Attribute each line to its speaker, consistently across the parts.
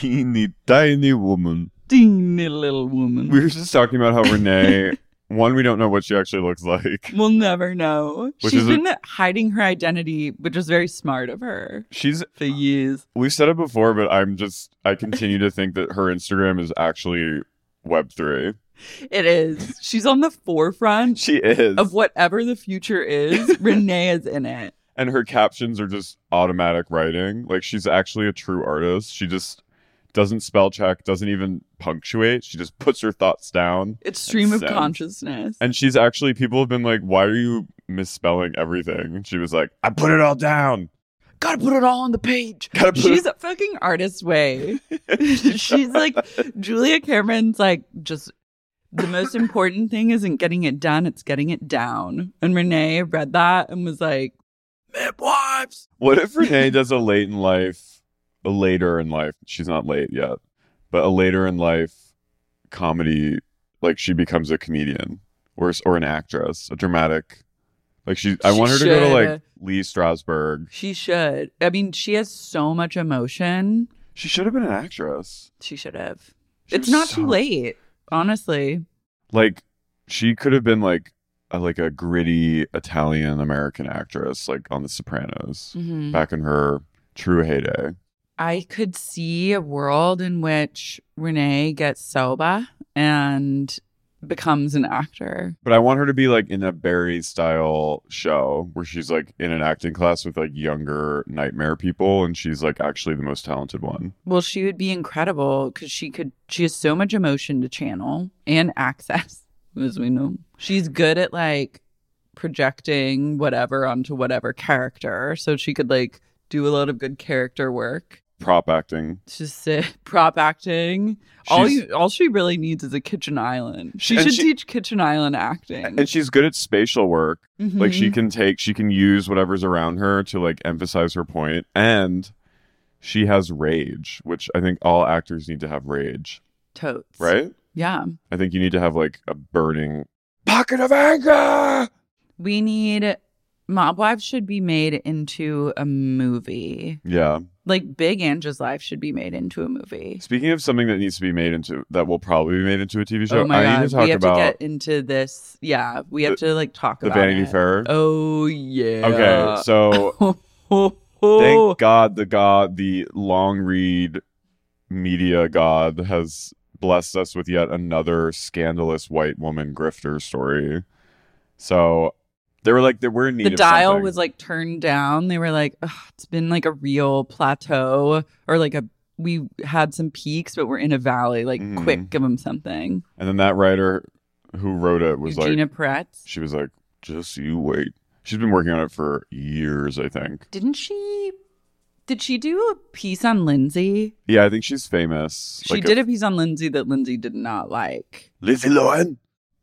Speaker 1: Teeny tiny woman.
Speaker 2: Teeny little woman.
Speaker 1: We were just talking about how Renee, one, we don't know what she actually looks like.
Speaker 2: We'll never know.
Speaker 1: Which
Speaker 2: She's
Speaker 1: is a-
Speaker 2: been hiding her identity, which is very smart of her
Speaker 1: She's,
Speaker 2: for years.
Speaker 1: we've said it before, but I'm just, I continue to think that her Instagram is actually Web3.
Speaker 2: It is. She's on the forefront
Speaker 1: She is.
Speaker 2: of whatever the future is. Renee is in it.
Speaker 1: and her captions are just automatic writing. Like she's actually a true artist. She just doesn't spell check, doesn't even punctuate. She just puts her thoughts down.
Speaker 2: It's stream of consciousness.
Speaker 1: And she's actually people have been like, "Why are you misspelling everything?" And she was like, "I put it all down."
Speaker 2: Gotta put it all on the page. She's
Speaker 1: it-
Speaker 2: a fucking artist way. She's like Julia Cameron's like just the most important thing isn't getting it done, it's getting it down. And Renee read that and was like, Midwives.
Speaker 1: What if Renee does a late in life, later in life? She's not late yet, but a later in life comedy, like she becomes a comedian or or an actress, a dramatic. Like she, I
Speaker 2: She
Speaker 1: want her to go to like Lee Strasberg.
Speaker 2: She should. I mean, she has so much emotion.
Speaker 1: She should have been an actress.
Speaker 2: She should have.
Speaker 1: She
Speaker 2: it's not
Speaker 1: so-
Speaker 2: too late, honestly.
Speaker 1: Like she could have been like a, like a gritty Italian American actress, like on The Sopranos,
Speaker 2: Mhm.
Speaker 1: back in her true heyday.
Speaker 2: I could see a world in which Renee gets soba and becomes an actor.
Speaker 1: But I want her to be like in a Barry style show where she's like in an acting class with like younger nightmare people and she's like actually the most talented one.
Speaker 2: Well, she would be incredible because she could. She has so much emotion to channel and access, as we know. She's good at like projecting whatever onto whatever character, so she could like do a lot of good character work.
Speaker 1: Prop acting.
Speaker 2: Just sit prop acting. all you, all she really needs is a kitchen island. She should
Speaker 1: she-
Speaker 2: teach kitchen island acting.
Speaker 1: And she's good at spatial work. Mm-hmm. Like she can take she can use whatever's around her to like emphasize her point and she has rage, which I think all actors need to have rage,
Speaker 2: totes.
Speaker 1: right?
Speaker 2: Yeah.
Speaker 1: I think you need to have like a burning pocket of anger.
Speaker 2: We need Mob Wives should be made into a movie.
Speaker 1: Yeah.
Speaker 2: Like Big Angela's life should be made into a movie.
Speaker 1: Speaking of something that needs to be made into that will probably be made into a TV show,
Speaker 2: oh my
Speaker 1: I
Speaker 2: god,
Speaker 1: need to talk
Speaker 2: we have
Speaker 1: about
Speaker 2: to get into this. Yeah, we have to like talk about
Speaker 1: the
Speaker 2: about
Speaker 1: Vanity
Speaker 2: it.
Speaker 1: Fair.
Speaker 2: Oh yeah.
Speaker 1: Okay, so thank God the God, the long read media God has blessed us with yet another scandalous white woman grifter story. So they were like, they we're in need
Speaker 2: the
Speaker 1: of
Speaker 2: dial
Speaker 1: something.
Speaker 2: was like turned down. They were like, it's been like a real plateau or like a we had some peaks, but we're in a valley. Like,
Speaker 1: Mhm.
Speaker 2: quick, give them something.
Speaker 1: and then that writer who wrote it was
Speaker 2: Eugenia
Speaker 1: like,
Speaker 2: Peretz.
Speaker 1: she was like, just you wait. She's been working on it for years, I think.
Speaker 2: Didn't she? Did she do a piece on Lindsay?
Speaker 1: Yeah, I think she's famous.
Speaker 2: She did a piece on Lindsay that Lindsay did not like.
Speaker 1: Lindsay Lohan.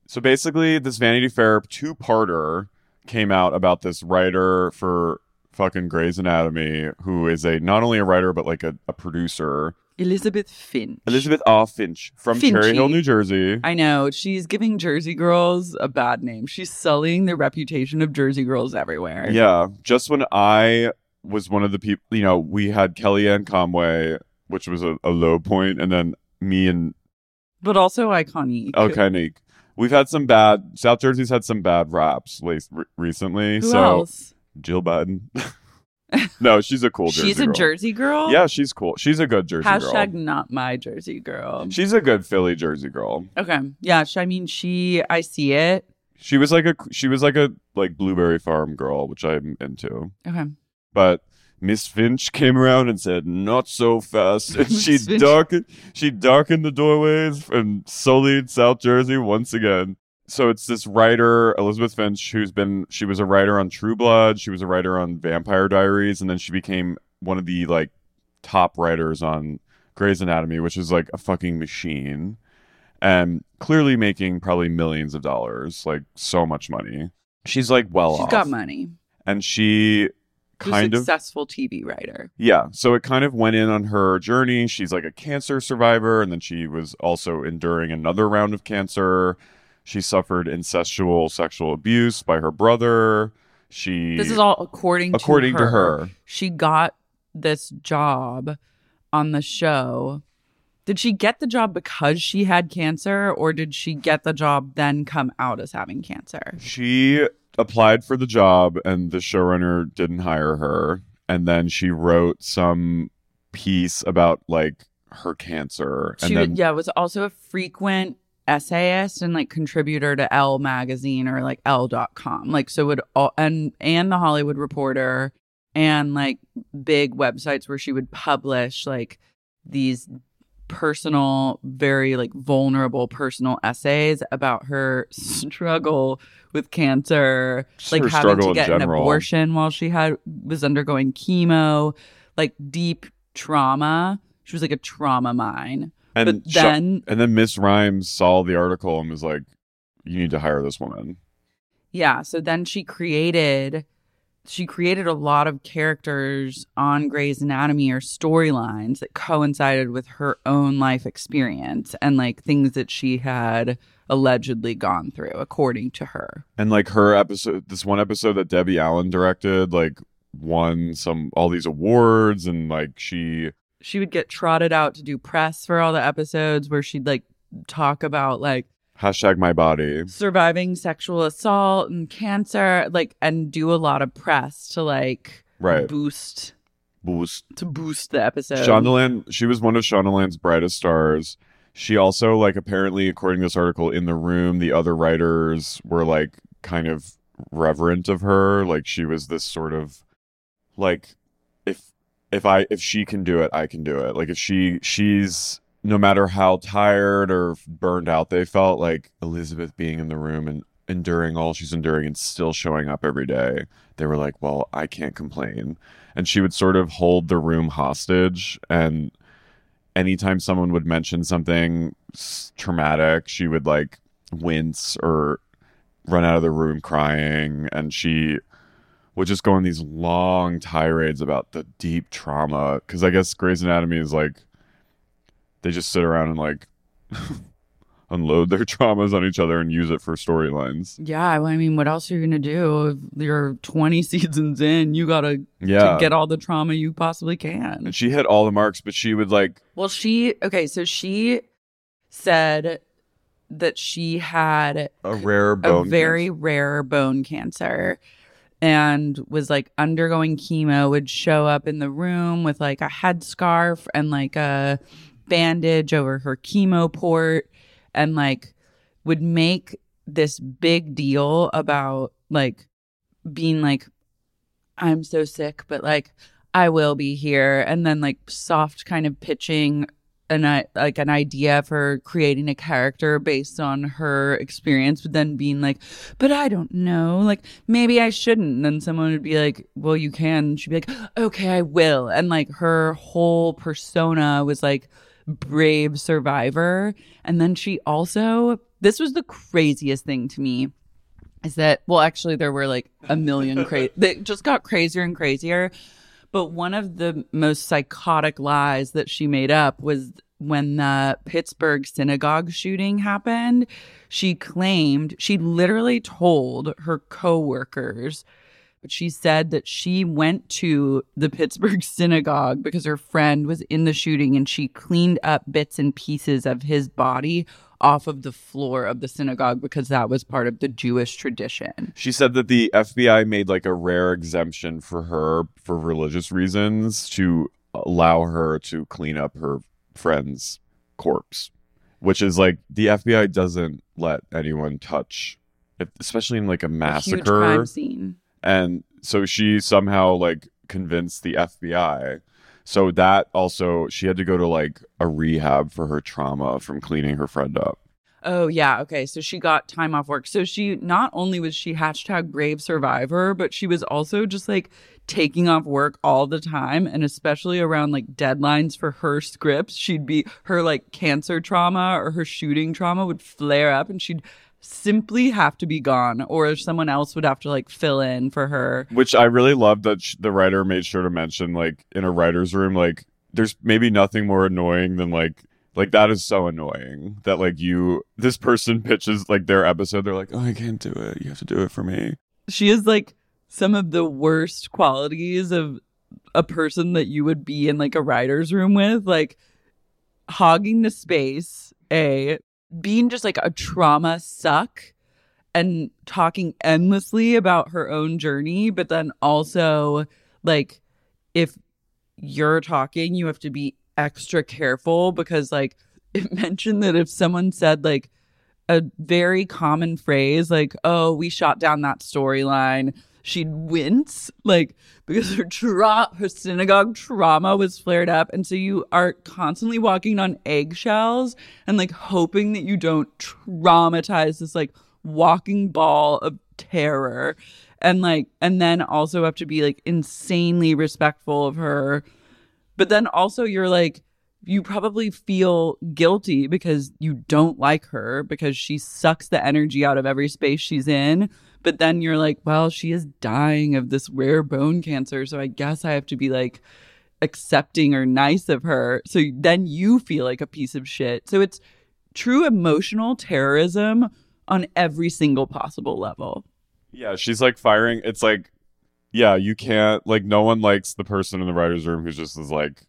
Speaker 1: So basically, this Vanity Fair two parter came out about this writer for fucking Grey's Anatomy who is a not only a writer but like a, a producer.
Speaker 2: Elizabeth Finch.
Speaker 1: Elizabeth R. Finch from Cherry Hill, New Jersey.
Speaker 2: I know. She's giving Jersey girls a bad name. She's sullying the reputation of Jersey girls everywhere.
Speaker 1: Yeah, just when I was one of the people, you know, we had Kellyanne Conway, which was a, a low point, and then me and
Speaker 2: But also iconic.
Speaker 1: Okay, We've had some bad. South Jersey's had some bad raps late, re- recently.
Speaker 2: Who
Speaker 1: so
Speaker 2: else?
Speaker 1: Jill Biden. no, she's a cool Jersey
Speaker 2: She's a
Speaker 1: girl.
Speaker 2: Jersey girl?
Speaker 1: Yeah, she's cool. She's a good Jersey
Speaker 2: Hashtag
Speaker 1: girl.
Speaker 2: not my Jersey girl.
Speaker 1: She's a good Philly Jersey girl.
Speaker 2: okay. Yeah. I mean, she, I see it.
Speaker 1: She was like a she was like a like blueberry farm girl, which I'm into.
Speaker 2: Okay.
Speaker 1: But Miss Finch came around and said, "Not so fast," and she
Speaker 2: Finch.
Speaker 1: darkened she darkened the doorways and sullied South Jersey once again. So it's this writer Elizabeth Finch who's been she was a writer on True Blood, she was a writer on Vampire Diaries, and then she became one of the like top writers on Grey's Anatomy, which is like a fucking machine, and clearly making probably millions of dollars, like so much money. She's like well
Speaker 2: She's
Speaker 1: off,
Speaker 2: got money.
Speaker 1: and she kind
Speaker 2: a
Speaker 1: of
Speaker 2: successful TV writer.
Speaker 1: yeah, so it kind of went in on her journey. She's like a cancer survivor, and then she was also enduring another round of cancer. She suffered incestual sexual abuse by her brother. She
Speaker 2: This is all according
Speaker 1: according
Speaker 2: to
Speaker 1: to her.
Speaker 2: She got this job on the show. Did she get the job because she had cancer, or did she get the job then come out as having cancer?
Speaker 1: She applied for the job, and the showrunner didn't hire her. And then she wrote some piece about like her cancer, and
Speaker 2: She
Speaker 1: then
Speaker 2: yeah was also a frequent essayist and like contributor to Elle magazine or like Elle.com. Like so would all and and the Hollywood Reporter and like big websites where she would publish like these personal, very like vulnerable personal essays about her struggle with cancer,
Speaker 1: Just
Speaker 2: like
Speaker 1: her
Speaker 2: having to get an abortion while she had was undergoing chemo, like deep trauma. She was like a trauma mine.
Speaker 1: and
Speaker 2: but then
Speaker 1: and then Miss Rhimes saw the article and was like, "You need to hire this woman."
Speaker 2: Yeah. So then she created she created a lot of characters on Grey's Anatomy or storylines that coincided with her own life experience and like things that she had allegedly gone through, according to her.
Speaker 1: And like her episode, this one episode that Debbie Allen directed, like won some all these awards, and like she
Speaker 2: She would get trotted out to do press for all the episodes where she'd like talk about like
Speaker 1: hashtag my body.
Speaker 2: surviving sexual assault and cancer, like and do a lot of press to like
Speaker 1: Right.
Speaker 2: boost
Speaker 1: Boost.
Speaker 2: to boost the episode.
Speaker 1: Shondaland, she was one of Shondaland's brightest stars. She also, like, apparently, according to this article, in the room, the other writers were like kind of reverent of her. Like, she was this sort of like, if if I if she can do it, I can do it. Like, if she she's no matter how tired or burned out they felt, like Elizabeth being in the room and enduring all she's enduring and still showing up every day, they were like, well, I can't complain. And she would sort of hold the room hostage and anytime someone would mention something traumatic she would like wince or run out of the room crying and she would just go on these long tirades about the deep trauma because i guess Grey's anatomy is like they just sit around and like unload their traumas on each other and use it for storylines
Speaker 2: Yeah, well, I mean, what else are you gonna do? If you're 20 seasons in, you gotta
Speaker 1: yeah
Speaker 2: to get all the trauma you possibly can.
Speaker 1: and she hit all the marks but she would like
Speaker 2: Well, she okay, so she said that she had
Speaker 1: a rare
Speaker 2: a very
Speaker 1: cancer.
Speaker 2: rare bone cancer and was like undergoing chemo would show up in the room with like a headscarf and like a bandage over her chemo port and like would make this big deal about like being like I'm so sick but like I will be here. And then like soft kind of pitching an like an idea for creating a character based on her experience but then being like but I don't know like maybe I shouldn't. And then someone would be like well you can. And she'd be like okay I will. And like her whole persona was like brave survivor and then she also this was the craziest thing to me is that well actually there were like a million crazy they just got crazier and crazier but one of the most psychotic lies that she made up was when the Pittsburgh synagogue shooting happened. She claimed, she literally told her coworkers, but she said that she went to the Pittsburgh synagogue because her friend was in the shooting and she cleaned up bits and pieces of his body off of the floor of the synagogue because that was part of the Jewish tradition.
Speaker 1: She said that the FBI made like a rare exemption for her for religious reasons to allow her to clean up her friend's corpse, which is like the FBI doesn't let anyone touch, especially in like a
Speaker 2: A huge
Speaker 1: massacre.
Speaker 2: crime scene.
Speaker 1: And so she somehow like convinced the FBI. So that also she had to go to like a rehab for her trauma from cleaning her friend up.
Speaker 2: Oh yeah, okay. So she got time off work. So she not only was she hashtag brave survivor, but she was also just like taking off work all the time and especially around like deadlines for her scripts she'd be her like cancer trauma or her shooting trauma would flare up and she'd simply have to be gone or someone else would have to like fill in for her
Speaker 1: Which I really love that sh- the writer made sure to mention, like in a writer's room, like there's maybe nothing more annoying than like like that is so annoying that like you this person pitches like their episode, they're like, oh, I can't do it. You have to do it for me.
Speaker 2: she is like some of the worst qualities of a person that you would be in like a writer's room with like hogging the space a being just like a trauma suck and talking endlessly about her own journey but then also like if you're talking you have to be extra careful because like it mentioned that if someone said like a very common phrase like oh we shot down that storyline she'd wince like because her tra- her synagogue trauma was flared up. And so you are constantly walking on eggshells and like hoping that you don't traumatize this like walking ball of terror. And like and then also have to be like insanely respectful of her. But then also you're like you probably feel guilty because you don't like her because she sucks the energy out of every space she's in but then you're like well she is dying of this rare bone cancer so i guess i have to be like accepting or nice of her so then you feel like a piece of shit so it's true emotional terrorism on every single possible level
Speaker 1: Yeah, she's like firing. It's like, yeah, you can't like no one likes the person in the writer's room who's just is like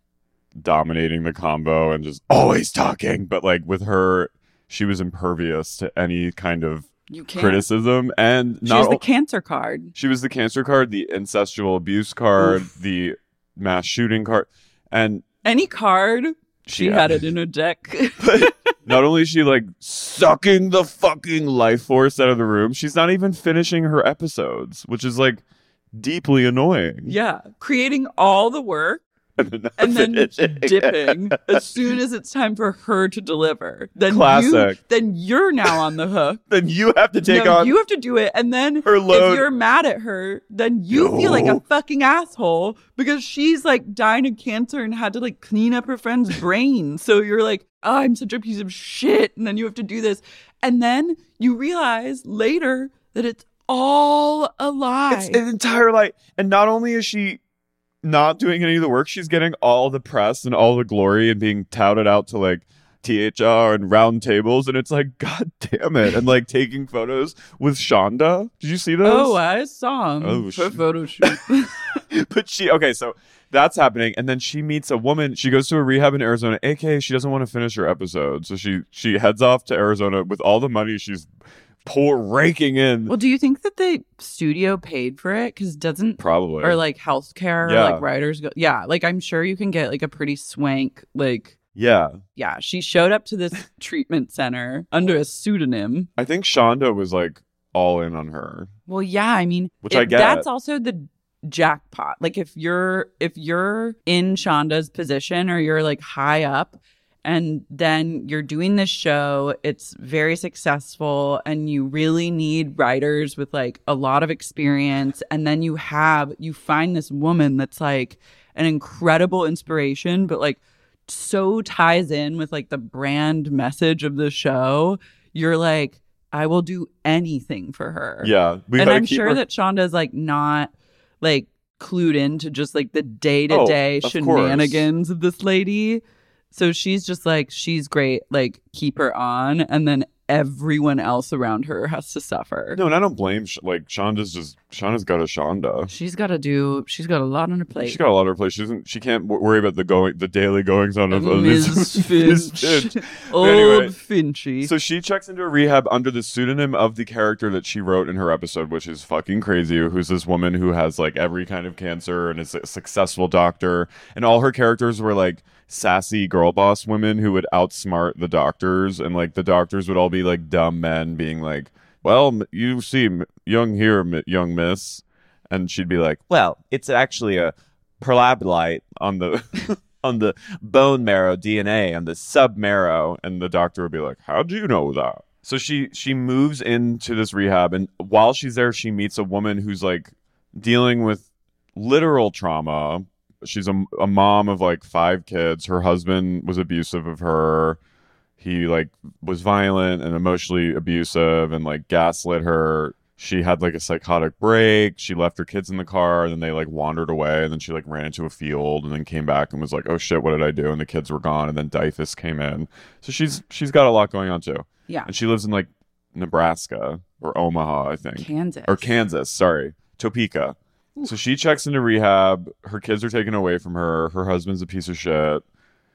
Speaker 1: dominating the combo and just always talking. But like with her, she was impervious to any kind of
Speaker 2: you can't.
Speaker 1: criticism and
Speaker 2: she
Speaker 1: not
Speaker 2: was the
Speaker 1: o-
Speaker 2: cancer card.
Speaker 1: she was the cancer card, the incestual abuse card, the mass shooting card, and
Speaker 2: any card? She had it. in her deck.
Speaker 1: Not only is she like sucking the fucking life force out of the room, she's not even finishing her episodes, which is like deeply annoying.
Speaker 2: Yeah, creating all the work
Speaker 1: and then,
Speaker 2: and then dipping as soon as it's time for her to deliver. Then you,
Speaker 1: Classic.
Speaker 2: then you're now on the hook.
Speaker 1: then you have to take
Speaker 2: no,
Speaker 1: on
Speaker 2: you have to do it, and then
Speaker 1: her load.
Speaker 2: if you're mad at her, then you feel like a fucking asshole because she's like dying of cancer and had to like clean up her friend's brain. So you're like, oh, I'm such a piece of shit, and then you have to do this, and then you realize later that it's all a lie.
Speaker 1: It's an entire lie. And not only is she not doing any of the work, she's getting all the press and all the glory and being touted out to like THR and round tables. And it's like, God damn it. And like taking photos with Shonda. Did you see those?
Speaker 2: Oh, I saw him
Speaker 1: Oh,
Speaker 2: for
Speaker 1: shit.
Speaker 2: photo shoot.
Speaker 1: but she okay so that's happening and then she meets a woman she goes to a rehab in arizona aka she doesn't want to finish her episode so she she heads off to arizona with all the money she's pour raking in
Speaker 2: well, do you think that the studio paid for it? Because doesn't
Speaker 1: probably
Speaker 2: or like healthcare,
Speaker 1: Yeah.
Speaker 2: like writers go, yeah, like I'm sure you can get like a pretty swank, like
Speaker 1: yeah
Speaker 2: yeah. She showed up to this treatment center under a pseudonym.
Speaker 1: i think shonda was like all in on her
Speaker 2: Well, yeah, I mean,
Speaker 1: Which I get.
Speaker 2: That's also the jackpot. Like if you're if you're in Shonda's position or you're like high up and then you're doing this show, it's very successful and you really need writers with like a lot of experience and then you have you find this woman that's like an incredible inspiration but like so ties in with like the brand message of the show. You're like I will do anything for her
Speaker 1: yeah
Speaker 2: and I'm sure
Speaker 1: her-
Speaker 2: that Shonda's like not like clued into just like the day to day shenanigans of this lady. So she's just like, she's great. Like, keep her on. And then everyone else around her has to suffer.
Speaker 1: no and i don't blame like shonda's just shonda's got a shonda
Speaker 2: She's got to do, she's got a lot on her plate.
Speaker 1: She's got a lot of her place. She doesn't. She can't w- worry about the going, the daily goings on of,
Speaker 2: Ms.
Speaker 1: Ms.
Speaker 2: Finch.
Speaker 1: Finch.
Speaker 2: Old
Speaker 1: Anyway,
Speaker 2: Finchy.
Speaker 1: So she checks into a rehab under the pseudonym of the character that she wrote in her episode, which is fucking crazy. Who's this woman who has like every kind of cancer and is a successful doctor, and all her characters were like sassy girl boss women who would outsmart the doctors, and like the doctors would all be like dumb men being like, "Well, you seem young here, young miss," and she'd be like, "Well, it's actually a perlabolite on the." on the bone marrow DNA and the sub marrow. And the doctor would be like, "How do you know that? So she she moves into this rehab and while she's there, she meets a woman who's like dealing with literal trauma. She's a, a mom of like five kids. Her husband was abusive of her. He like was violent and emotionally abusive and like gaslit her. She had like a psychotic break. She left her kids in the car and then they like wandered away and then she like ran into a field and then came back and was like, "Oh shit, what did I do?" and the kids were gone and then DYFS came in. So she's she's got a lot going on too.
Speaker 2: Yeah.
Speaker 1: And she lives in like Nebraska or Omaha, I think.
Speaker 2: Kansas.
Speaker 1: Or Kansas, sorry. Topeka. So she checks into rehab. Her kids are taken away from her. Her husband's a piece of shit.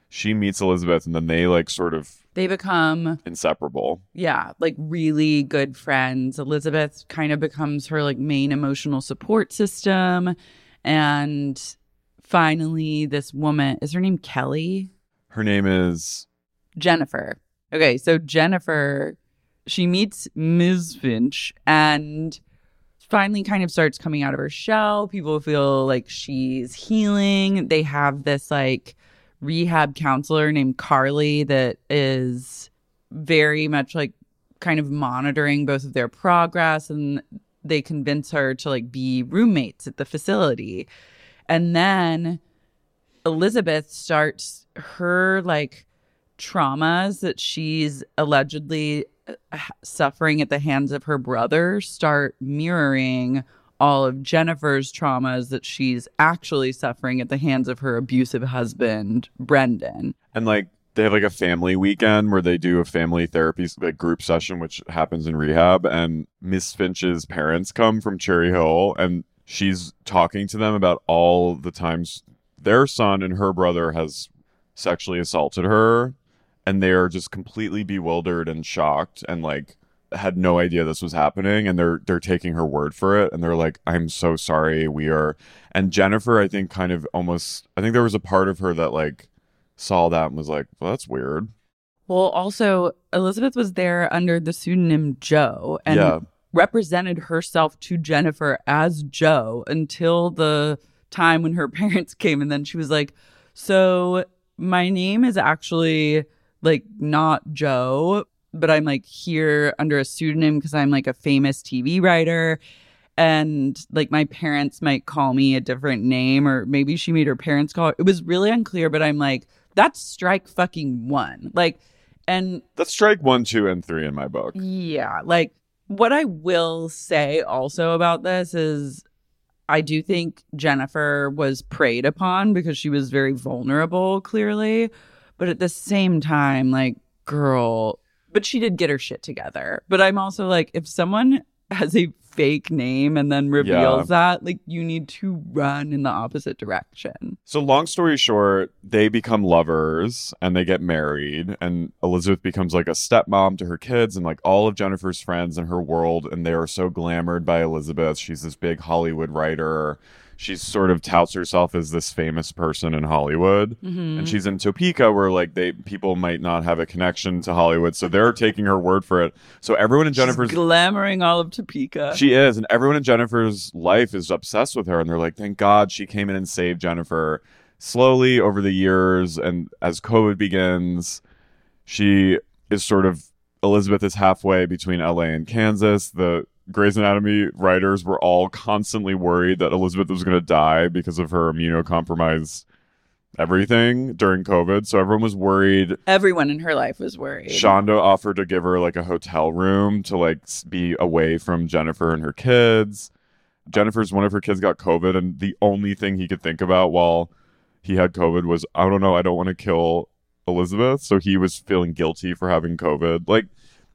Speaker 1: She meets Elizabeth and then they like sort of
Speaker 2: They become
Speaker 1: inseparable.
Speaker 2: yeah, like really good friends. Elizabeth kind of becomes her like main emotional support system. And finally, this woman is her name Kelly?
Speaker 1: Her name is
Speaker 2: Jennifer. Okay, so Jennifer, she meets Ms. Finch and finally kind of starts coming out of her shell. People feel like she's healing. They have this like rehab counselor named Carly that is very much like kind of monitoring both of their progress and they convince her to like be roommates at the facility. And then Elizabeth starts her like traumas that she's allegedly uh, suffering at the hands of her brother start mirroring all of Jennifer's traumas that she's actually suffering at the hands of her abusive husband, Brendan.
Speaker 1: and like they have like a family weekend where they do a family therapy like group session which happens in rehab and Miss Finch's parents come from Cherry Hill and she's talking to them about all the times their son and her brother has sexually assaulted her and they're just completely bewildered and shocked and like had no idea this was happening and they're they're taking her word for it and they're like I'm so sorry we are and Jennifer I think kind of almost I think there was a part of her that like saw that and was like well that's weird
Speaker 2: Well, also, Elizabeth was there under the pseudonym Joe and
Speaker 1: Yeah.
Speaker 2: represented herself to Jennifer as Joe until the time when her parents came. And then she was like, So my name is actually like not Joe, but I'm like here under a pseudonym because I'm like a famous TV writer. And like my parents might call me a different name, or maybe she made her parents call her. It was really unclear, but I'm like, that's strike fucking one. Like, and
Speaker 1: that's strike one two and three in my book
Speaker 2: yeah, like what I will say also about this is I do think Jennifer was preyed upon because she was very vulnerable, clearly. But at the same time, like, girl, but she did get her shit together. But I'm also like, if someone has a fake name and then reveals that, like, you need to run in the opposite direction.
Speaker 1: So long story short, they become lovers and they get married and Elizabeth becomes like a stepmom to her kids and like all of Jennifer's friends in her world and they are so glamored by Elizabeth. She's this big Hollywood writer. She sort of touts herself as this famous person in Hollywood. Mm-hmm. And she's in Topeka where like they people might not have a connection to Hollywood, so they're taking her word for it. So everyone in Jennifer's
Speaker 2: She's glamoring all of Topeka.
Speaker 1: she is, and everyone in Jennifer's life is obsessed with her, and they're like, "Thank God she came in and saved Jennifer." Slowly over the years, and as COVID begins, she is sort of Elizabeth is halfway between LA and Kansas. The Grey's Anatomy writers were all constantly worried that Elizabeth was going to die because of her immunocompromised everything during COVID. So everyone was worried
Speaker 2: Everyone in her life was worried.
Speaker 1: Shonda offered to give her like a hotel room to like be away from Jennifer and her kids. Jennifer's one of her kids got COVID, and the only thing he could think about while he had COVID was, I don't know, I don't want to kill Elizabeth. So he was feeling guilty for having COVID. Like,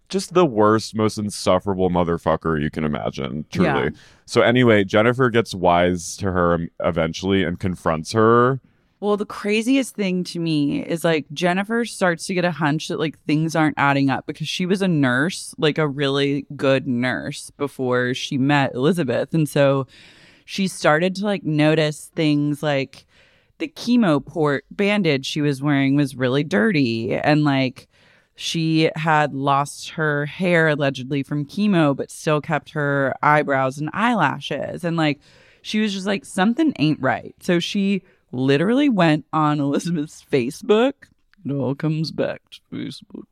Speaker 1: just the worst, most insufferable motherfucker you can imagine, truly.
Speaker 2: Yeah.
Speaker 1: So, anyway, Jennifer gets wise to her eventually and confronts her.
Speaker 2: Well, the craziest thing to me is like Jennifer starts to get a hunch that like things aren't adding up because she was a nurse, like a really good nurse before she met Elizabeth. And so she started to like notice things like the chemo port bandage she was wearing was really dirty and like she had lost her hair allegedly from chemo but still kept her eyebrows and eyelashes and like she was just like something ain't right so she literally went on Elizabeth's Facebook. It all comes back to Facebook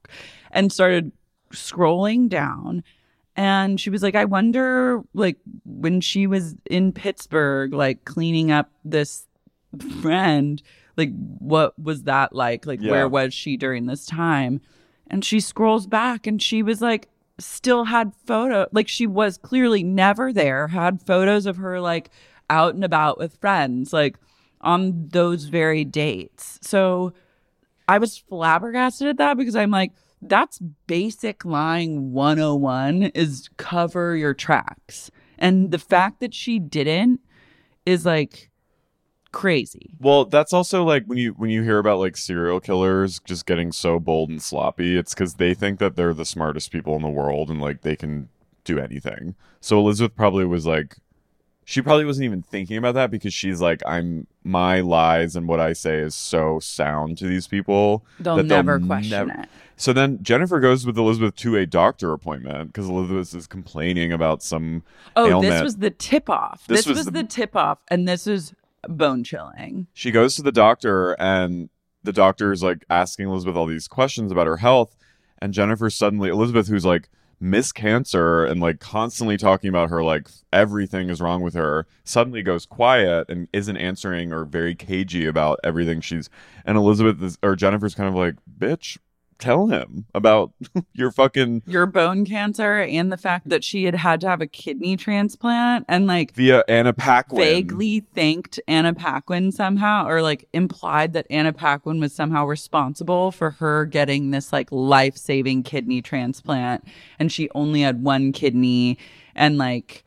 Speaker 2: and started scrolling down. And she was like, I wonder, like, when she was in Pittsburgh, like cleaning up this friend, like, what was that like? Like,
Speaker 1: Yeah.
Speaker 2: where was she during this time? And she scrolls back and she was like, still had photo, like, she was clearly never there, had photos of her, like, out and about with friends, like, on those very dates. So, I was flabbergasted at that because I'm like, that's basic lying 101 is cover your tracks. And the fact that she didn't is like crazy.
Speaker 1: Well, that's also like when you when you hear about like serial killers just getting so bold and sloppy, it's because they think that they're the smartest people in the world and like they can do anything. So Elizabeth probably was like, she probably wasn't even thinking about that because she's like, I'm my lies and what I say is so sound to these people
Speaker 2: They'll
Speaker 1: that
Speaker 2: never question
Speaker 1: nev-
Speaker 2: it.
Speaker 1: So then Jennifer goes with Elizabeth to a doctor appointment because Elizabeth is complaining about some
Speaker 2: Oh,
Speaker 1: ailment.
Speaker 2: this was the tip off.
Speaker 1: This
Speaker 2: This,
Speaker 1: was
Speaker 2: was,
Speaker 1: the-
Speaker 2: the, tip off, and this is bone chilling.
Speaker 1: she goes to the doctor and the doctor is like asking Elizabeth all these questions about her health and Jennifer suddenly Elizabeth who's like miss cancer and like constantly talking about her like everything is wrong with her suddenly goes quiet and isn't answering or very cagey about everything she's and Elizabeth is, or Jennifer's kind of like bitch tell him about your fucking
Speaker 2: Your bone cancer and the fact that she had had to have a kidney transplant and like
Speaker 1: via Anna Paquin
Speaker 2: vaguely thanked Anna Paquin somehow, or like implied that Anna Paquin was somehow responsible for her getting this like life saving kidney transplant. And she only had one kidney. And like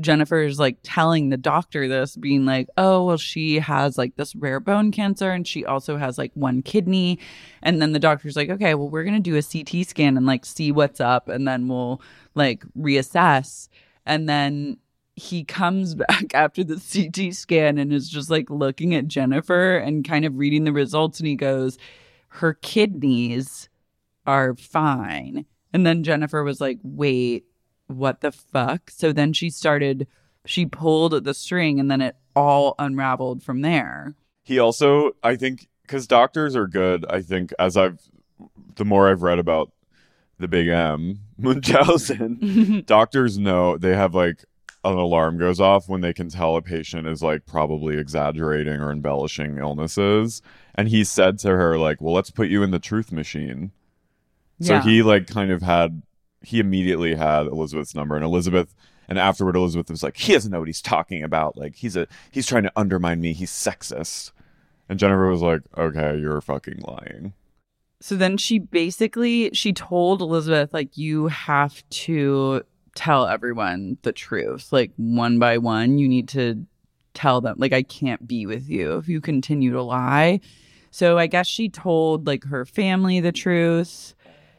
Speaker 2: Jennifer's like telling the doctor this, being like, oh, well, she has like this rare bone cancer and she also has like one kidney. And then the doctor's like, okay, well, we're going to do a CT scan and like see what's up and then we'll like reassess. And then he comes back after the CT scan and is just like looking at Jennifer and kind of reading the results. And he goes, her kidneys are fine. And then Jennifer was like, wait, what the fuck? So then she started, she pulled the string and then it all unraveled from there.
Speaker 1: He also, I think, because doctors are good. I think as I've, the more I've read about the Big M Munchausen, doctors know they have like an alarm goes off when they can tell a patient is like probably exaggerating or embellishing illnesses. And he said to her like, "Well, let's put you in the truth machine." So
Speaker 2: Yeah.
Speaker 1: he like kind of had, he immediately had Elizabeth's number, and Elizabeth. And afterward, Elizabeth was like, "He doesn't know what he's talking about. Like, he's a he's trying to undermine me. He's sexist." And Jennifer was like, "Okay, you're fucking lying."
Speaker 2: So then she basically she told Elizabeth like you have to tell everyone the truth like one by one you need to tell them like I can't be with you if you continue to lie. So I guess she told like her family the truth.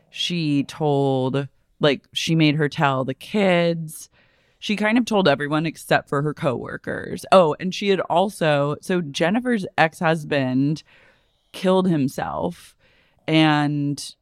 Speaker 2: She told like she made her tell the kids. She kind of told everyone except for her coworkers. Oh, and she had also so Jennifer's ex-husband killed himself and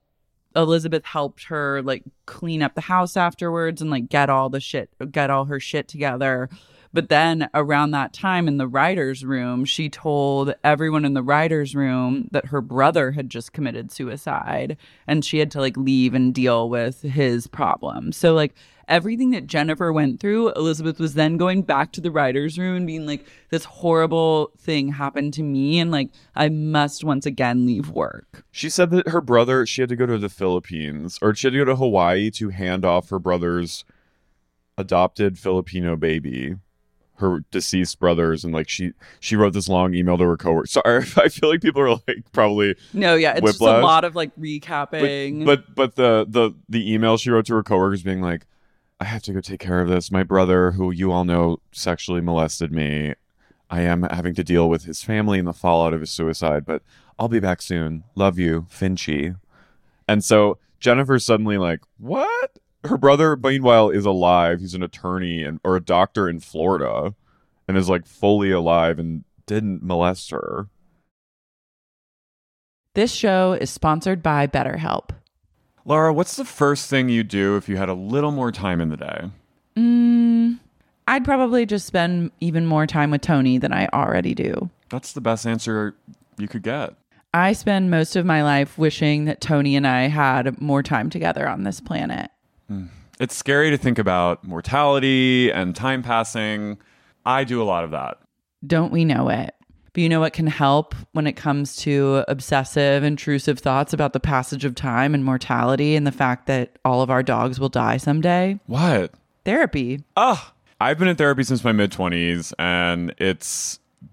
Speaker 2: Elizabeth helped her like clean up the house afterwards and like get all the shit get all her shit together. But then around that time in the writer's room, she told everyone in the writer's room that her brother had just committed suicide and she had to like leave and deal with his problem. So like everything that Jennifer went through, Elizabeth was then going back to the writer's room and being like, this horrible thing happened to me and like I must once again leave work.
Speaker 1: She said that her brother, she had to go to the Philippines or she had to go to Hawaii to hand off her brother's adopted Filipino baby, her deceased brothers, and like she she wrote this long email to her coworker. Sorry, I feel like people are like probably,
Speaker 2: No, yeah, it's just a lot of like
Speaker 1: but
Speaker 2: recapping.
Speaker 1: but, but the the the email she wrote to her coworkers being like, I have to go take care of this. My brother, who you all know sexually molested me, I am having to deal with his family and the fallout of his suicide, but I'll be back soon. Love you, Finchy. And so Jennifer's suddenly like, what? Her brother, meanwhile, is alive. He's an attorney and or a doctor in Florida and is like fully alive and didn't molest her.
Speaker 2: this show is sponsored by BetterHelp.
Speaker 1: Laura, what's the first thing you do if you had a little more time in the day?
Speaker 2: Mm, I'd probably just spend even more time with Tony than I already do.
Speaker 1: that's the best answer you could get.
Speaker 2: I spend most of my life wishing that Tony and I had more time together on this planet.
Speaker 1: It's scary to think about mortality and time passing. I do a lot of that.
Speaker 2: Don't we know it? But you know what can help when it comes to obsessive, intrusive thoughts about the passage of time and mortality and the fact that all of our dogs will die someday?
Speaker 1: What?
Speaker 2: Therapy.
Speaker 1: Ah, I've been in therapy since my mid 20s and it's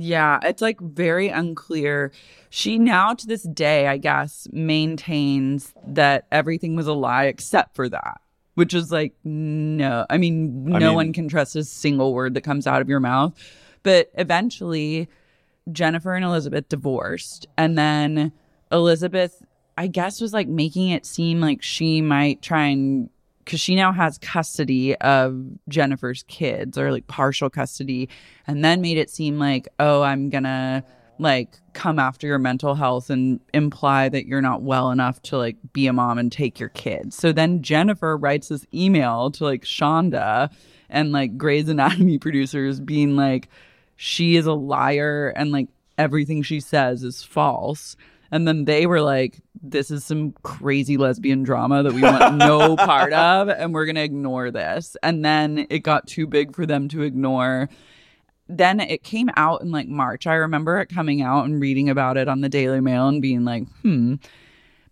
Speaker 2: Yeah, it's like very unclear. She now, to this day, I guess, maintains that everything was a lie except for that, which is like, no. I mean, no
Speaker 1: I mean-
Speaker 2: one can trust a single word that comes out of your mouth. But eventually, Jennifer and Elizabeth divorced. And then Elizabeth, I guess, was like making it seem like she might try and because she now has custody of Jennifer's kids or like partial custody, and then made it seem like, oh, I'm gonna like come after your mental health and imply that you're not well enough to like be a mom and take your kids. So then Jennifer writes this email to like Shonda and like Grey's Anatomy producers being like, she is a liar and like everything she says is false. And then they were like, this is some crazy lesbian drama that we want no part of, and we're going to ignore this. And then it got too big for them to ignore. Then it came out in like March. I remember it coming out and reading about it on the Daily Mail and being like, hmm.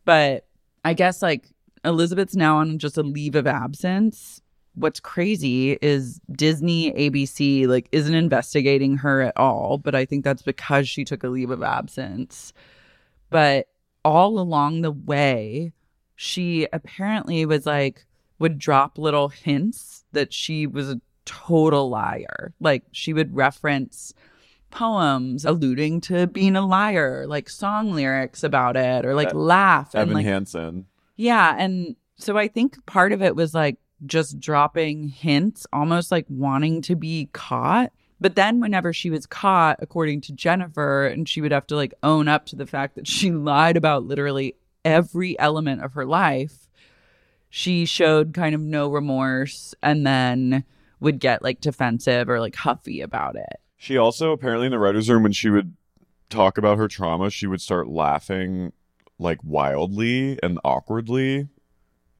Speaker 2: But I guess like Elizabeth's now on just a leave of absence. What's crazy is Disney, ABC, like isn't investigating her at all. But I think that's because she took a leave of absence. But all along the way, she apparently was like, would drop little hints that she was a total liar. Like she would reference poems alluding to being a liar, like song lyrics about it, or like
Speaker 1: Uh,
Speaker 2: laugh. and
Speaker 1: Evan
Speaker 2: like,
Speaker 1: Hansen.
Speaker 2: yeah. And so I think part of it was like just dropping hints, almost like wanting to be caught. But then whenever she was caught, according to Jennifer, and she would have to like own up to the fact that she lied about literally every element of her life, she showed kind of no remorse and then would get like defensive or like huffy about it.
Speaker 1: She also apparently in the writers' room when she would talk about her trauma, she would start laughing like wildly and awkwardly,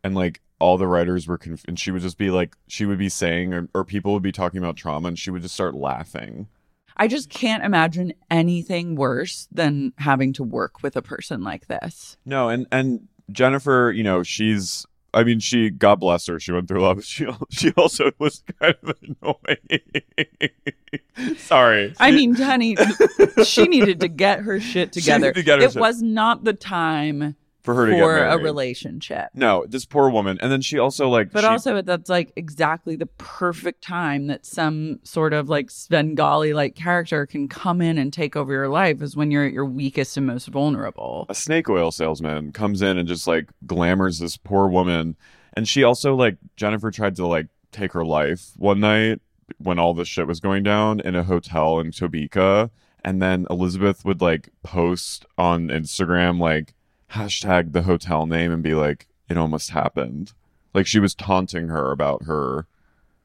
Speaker 1: and like all the writers were conf- and she would just be like she would be saying or, or people would be talking about trauma and she would just start laughing.
Speaker 2: I just can't imagine anything worse than having to work with a person like this.
Speaker 1: No, and and Jennifer, you know, she's. I mean, she. God bless her. She went through a lot. But she she also was kind of annoying. Sorry.
Speaker 2: I mean, honey, she needed to get her shit together.
Speaker 1: needed to get her
Speaker 2: it
Speaker 1: shit-
Speaker 2: was not the time
Speaker 1: for her to get
Speaker 2: for a
Speaker 1: married.
Speaker 2: relationship.
Speaker 1: No, this poor woman, and then she also like.
Speaker 2: But
Speaker 1: she-
Speaker 2: also, that's like exactly the perfect time that some sort of like Svengali like character can come in and take over your life is when you're at your weakest and most vulnerable.
Speaker 1: a snake oil salesman comes in and just like glamours this poor woman, and she also like Jennifer tried to like take her life one night when all this shit was going down in a hotel in Topeka, and then Elizabeth would like post on Instagram like hashtag the hotel name and be like, it almost happened. Like she was taunting her about her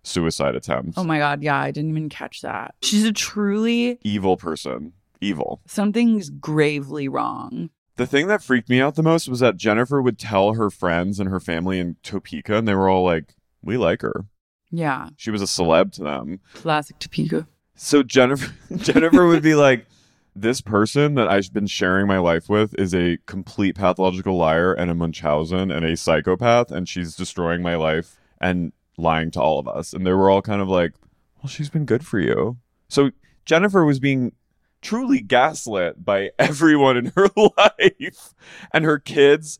Speaker 1: suicide attempt.
Speaker 2: Oh my god, yeah, I didn't even catch that. She's a truly
Speaker 1: Evil person. Evil.
Speaker 2: something's gravely wrong.
Speaker 1: The thing that freaked me out the most was that Jennifer would tell her friends and her family in Topeka, and they were all like, we like her.
Speaker 2: Yeah,
Speaker 1: She was a celeb to them.
Speaker 2: classic Topeka.
Speaker 1: So Jennifer Jennifer would be like, this person that I've been sharing my life with is a complete pathological liar and a Munchausen and a psychopath, and she's destroying my life and lying to all of us. And they were all kind of like, well, she's been good for you. So Jennifer was being truly gaslit by everyone in her life. And her kids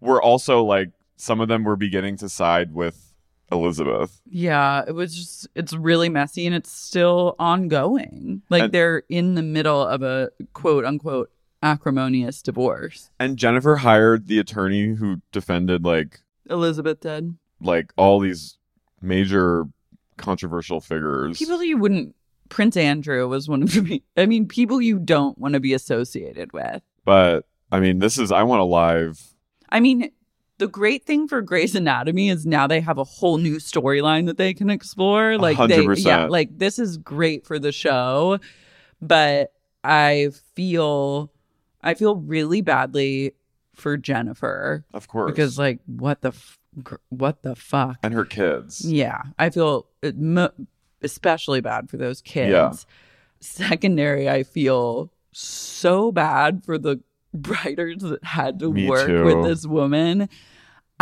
Speaker 1: were also like, some of them were beginning to side with Elizabeth.
Speaker 2: Yeah, it was just it's really messy and it's still ongoing. Like
Speaker 1: And-
Speaker 2: they're in the middle of a quote unquote acrimonious divorce.
Speaker 1: And Jennifer hired the attorney who defended like
Speaker 2: Elizabeth did.
Speaker 1: like all these major controversial figures.
Speaker 2: People you wouldn't Prince Andrew was one of the I mean, people you don't want to be associated with.
Speaker 1: but I mean, this is I want a live.
Speaker 2: I mean, the great thing for Grey's Anatomy is now they have a whole new storyline that they can explore. Like they, yeah, like this is great for the show, but I feel, I feel really badly for Jennifer
Speaker 1: Of course,
Speaker 2: because, like, what the, f- what the fuck?
Speaker 1: and her kids.
Speaker 2: Yeah, I feel uh, it especially bad for those kids.
Speaker 1: Yeah.
Speaker 2: Secondary, I feel so bad for the writers that had to
Speaker 1: Me
Speaker 2: work
Speaker 1: too.
Speaker 2: with this woman.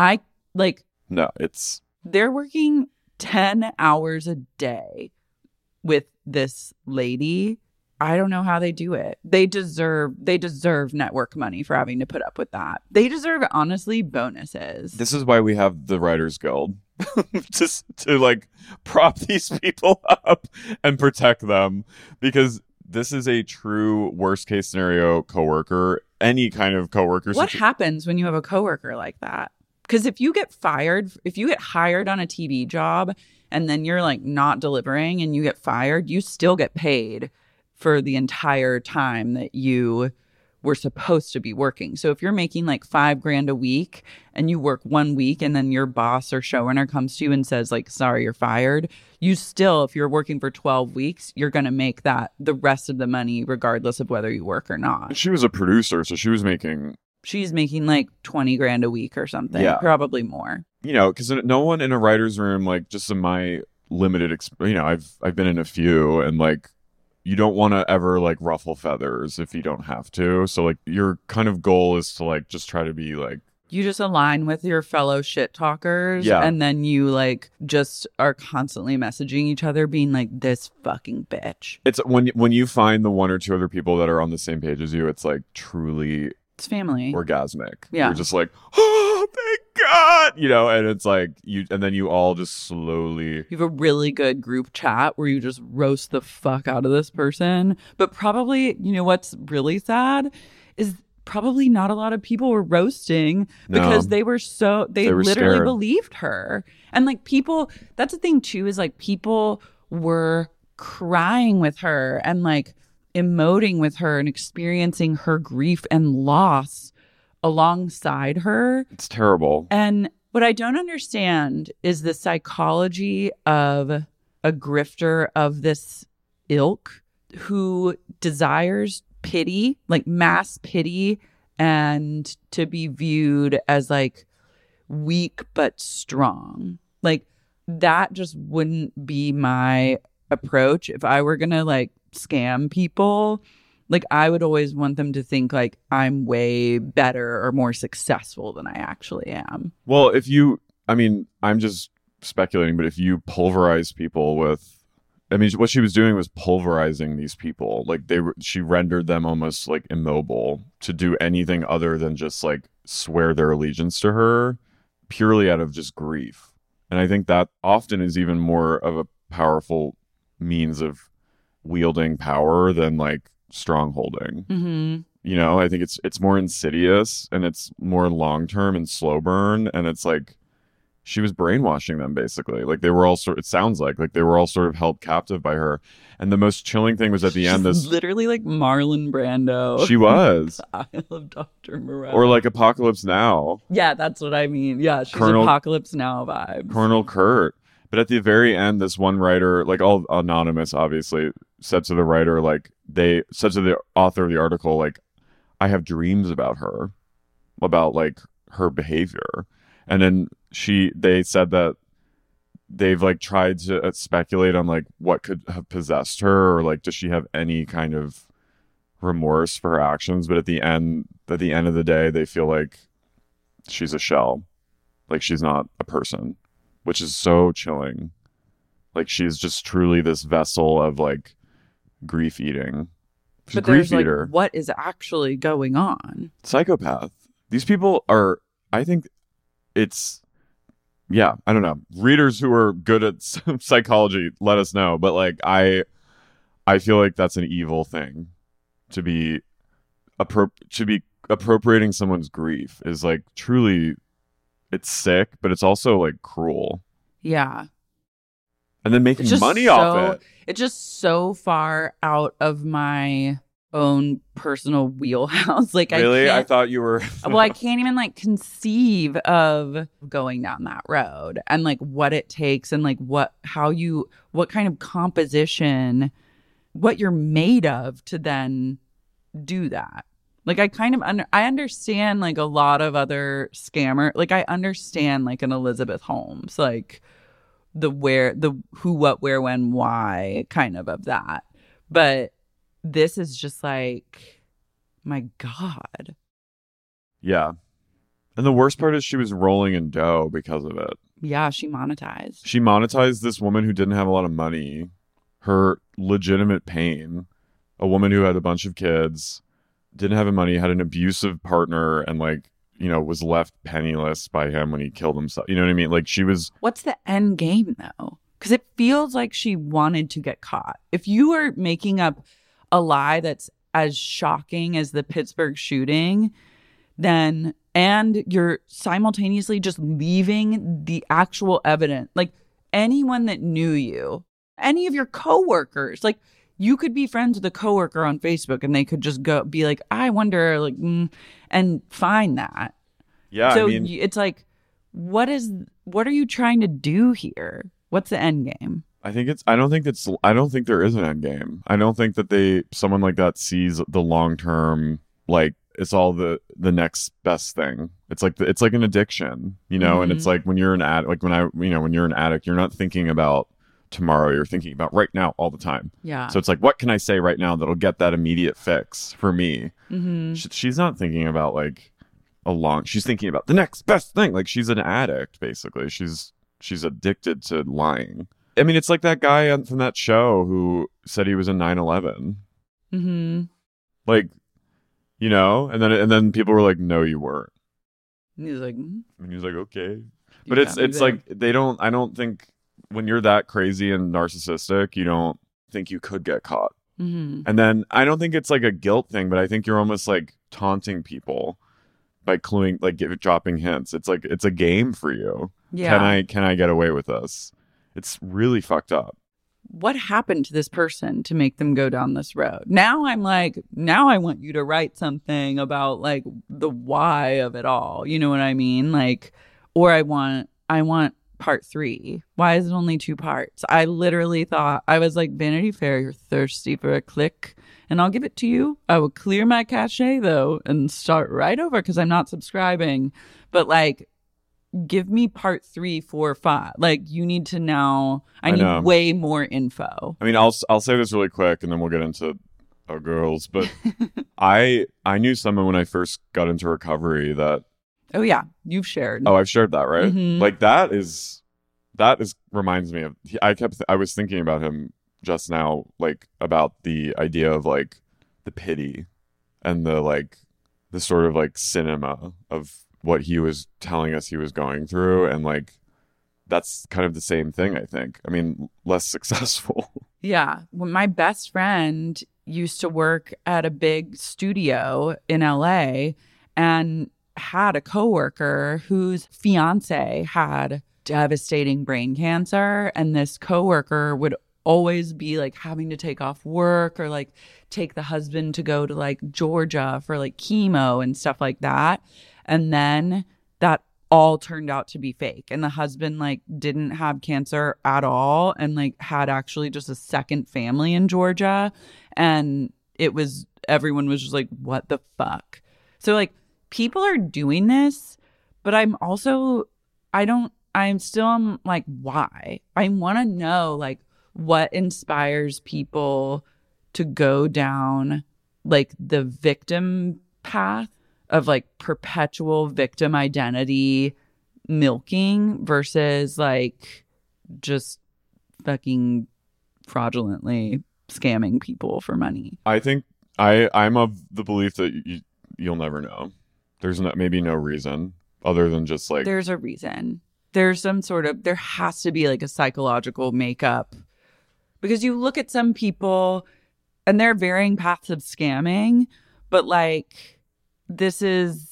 Speaker 2: I like
Speaker 1: No, it's
Speaker 2: they're working 10 hours a day with this lady. I don't know how they do it. They deserve they deserve network money for having to put up with that. They deserve honestly bonuses.
Speaker 1: this is why we have the Writers Guild. Just to like prop these people up and protect them because this is a true worst case scenario coworker. Any kind of coworker.
Speaker 2: what happens when you have a coworker like that? Because if you get fired, if you get hired on a TV job and then you're like not delivering and you get fired, you still get paid for the entire time that you were supposed to be working. So if you're making like five grand a week and you work one week and then your boss or showrunner comes to you and says, like, sorry, you're fired, you still, if you're working for 12 weeks, you're going to make that the rest of the money regardless of whether you work or not
Speaker 1: She was a producer, so she was making
Speaker 2: she's making like 20 grand a week or something
Speaker 1: Yeah.
Speaker 2: probably more
Speaker 1: you know, because no one in a writer's room, like just in my limited, exp- you know, I've I've been in a few, and like you don't want to ever like ruffle feathers if you don't have to. So like your kind of goal is to like just try to be like
Speaker 2: you just align with your fellow shit talkers
Speaker 1: Yeah.
Speaker 2: and then you like just are constantly messaging each other being like this fucking bitch
Speaker 1: it's when when you find the one or two other people that are on the same page as you, it's like truly
Speaker 2: it's family
Speaker 1: orgasmic.
Speaker 2: Yeah.
Speaker 1: you're just like oh thank God, you know, and it's like you, and then you all just slowly.
Speaker 2: you have a really good group chat where you just roast the fuck out of this person but probably you know what's really sad is probably not a lot of people were roasting
Speaker 1: No.
Speaker 2: because they were so they,
Speaker 1: They were
Speaker 2: literally
Speaker 1: scared.
Speaker 2: believed her and like people that's the thing too is like people were crying with her and like emoting with her and experiencing her grief and loss alongside her
Speaker 1: It's terrible.
Speaker 2: and what I don't understand is the psychology of a grifter of this ilk who desires pity, like mass pity, and to be viewed as like weak but strong. Like that just wouldn't be my approach if I were going to like scam people. Like I would always want them to think like I'm way better or more successful than I actually am.
Speaker 1: Well, if you, I mean, I'm just speculating, but if you pulverize people with, I mean, what she was doing was pulverizing these people. Like they, were, she rendered them almost like immobile to do anything other than just like swear their allegiance to her, purely out of just grief. And I think that often is even more of a powerful means of wielding power than like strongholding
Speaker 2: Mm-hmm.
Speaker 1: you know i think it's it's more insidious and it's more long term and slow burn and it's like she was brainwashing them basically. Like they were all sort. It sounds like like they were all sort of held captive by her. And the most chilling thing was at the end. This
Speaker 2: literally like Marlon Brando.
Speaker 1: she was,
Speaker 2: I love Dr. Moreau.
Speaker 1: or like Apocalypse Now,
Speaker 2: yeah, that's what I mean. Yeah, she's
Speaker 1: Colonel-
Speaker 2: Apocalypse Now vibes.
Speaker 1: Colonel Kurtz. But at the very end, this one writer, like all anonymous, obviously, said to the writer, like they said to the author of the article, like, I have dreams about her, about like her behavior. And then she, they said that they've like tried to uh, speculate on like what could have possessed her or like does she have any kind of remorse for her actions? But at the end at the end of the day they feel like she's a shell. Like she's not a person which is so chilling. Like she's just truly this vessel of like grief eating she's
Speaker 2: but
Speaker 1: grief
Speaker 2: like,
Speaker 1: eater
Speaker 2: what is actually going on?
Speaker 1: psychopath. These people are, I think it's, yeah, I don't know. Readers who are good at psychology, let us know. But like, I, I feel like that's an evil thing to be, appro- to be appropriating someone's grief is like truly, it's sick, but it's also like cruel.
Speaker 2: Yeah.
Speaker 1: And then making money
Speaker 2: so,
Speaker 1: off it.
Speaker 2: It's just so far out of my own personal wheelhouse. Like
Speaker 1: Really?
Speaker 2: I
Speaker 1: I thought you were.
Speaker 2: well, I can't even like conceive of going down that road and like what it takes and like what how you what kind of composition what you're made of to then do that. Like I kind of under I understand like a lot of other scammer like I understand like an Elizabeth Holmes like the where the who what where when why kind of of that. But this is just like my god.
Speaker 1: yeah. And the worst part is she was rolling in dough because of it.
Speaker 2: Yeah, she monetized.
Speaker 1: she monetized this woman who didn't have a lot of money, her legitimate pain, a woman who had a bunch of kids, didn't have any money, had an abusive partner, and like, you know, was left penniless by him when he killed himself. You know what I mean? Like she was
Speaker 2: What's the end game though? Because it feels like she wanted to get caught. If you are making up a lie that's as shocking as the Pittsburgh shooting, then and you're simultaneously just leaving the actual evidence, like anyone that knew you, any of your coworkers, like you could be friends with a coworker on Facebook and they could just go be like, I wonder, like, mm, and find that
Speaker 1: Yeah,
Speaker 2: so
Speaker 1: I mean
Speaker 2: it's like what is what are you trying to do here what's the end game
Speaker 1: I think it's I don't think it's I don't think there is an end game. I don't think that they someone like that sees the long term like it's all the the next best thing. It's like the, it's like an addiction, you know, and it's
Speaker 2: Mhm.
Speaker 1: like when you're an ad like when I you know when you're an addict, you're not thinking about tomorrow, you're thinking about right now all the time.
Speaker 2: yeah
Speaker 1: So it's like what can I say right now that'll get that immediate fix for me?
Speaker 2: mm-hmm.
Speaker 1: Sh she's not thinking about like a long she's thinking about the next best thing. Like she's an addict basically. She's she's addicted to lying. I mean, it's like that guy on, from that show who said he was in 9/11.
Speaker 2: mm-hmm
Speaker 1: Like, you know, and then and then people were like, "No, you weren't."
Speaker 2: and he's like mm,
Speaker 1: And he was like, "Okay." But it's
Speaker 2: me
Speaker 1: it's
Speaker 2: there.
Speaker 1: like they don't I don't think when you're that crazy and narcissistic, you don't think you could get caught.
Speaker 2: Mhm.
Speaker 1: And then I don't think it's like a guilt thing, but I think you're almost like taunting people by cluing like give, dropping hints. It's like it's a game for you.
Speaker 2: yeah
Speaker 1: Can I can I get away with this? It's really fucked up.
Speaker 2: what happened to this person to make them go down this road now i'm like now i want you to write something about like the why of it all you know what i mean like or i want i want part three. Why is it only two parts? I literally thought i was like vanity fair you're thirsty for a click. And i'll give it to you. I will clear my cache though and start right over because i'm not subscribing. But like give me part three four five. Like you need to now i
Speaker 1: I
Speaker 2: need
Speaker 1: know.
Speaker 2: way more info.
Speaker 1: I mean, I'll I'll say this really quick, and then we'll get into our girls. But I I knew someone when I first got into recovery that
Speaker 2: oh yeah you've shared
Speaker 1: oh I've shared that right.
Speaker 2: Mhm.
Speaker 1: Like that is that is reminds me of I kept I was thinking about him just now, like about the idea of like the pity and the like the sort of like cinema of what he was telling us he was going through, and like that's kind of the same thing. I think. I mean, less successful.
Speaker 2: Yeah. Well, my best friend used to work at a big studio in LA and had a coworker whose fiance had devastating brain cancer. And this coworker would always be like having to take off work or like take the husband to go to like Georgia for like chemo and stuff like that. And then that all turned out to be fake. And the husband like didn't have cancer at all and like had actually just a second family in Georgia. And it was everyone was just like, what the fuck? So like people are doing this, but I'm also I don't I'm still I'm like, why? I wanna know like what inspires people to go down like the victim path of like perpetual victim identity milking versus like just fucking fraudulently scamming people for money.
Speaker 1: I think I I'm of the belief that you you'll never know. There's no, maybe no reason other than just like
Speaker 2: There's a reason. There's some sort of there has to be like a psychological makeup because you look at some people and they're varying paths of scamming, but like this is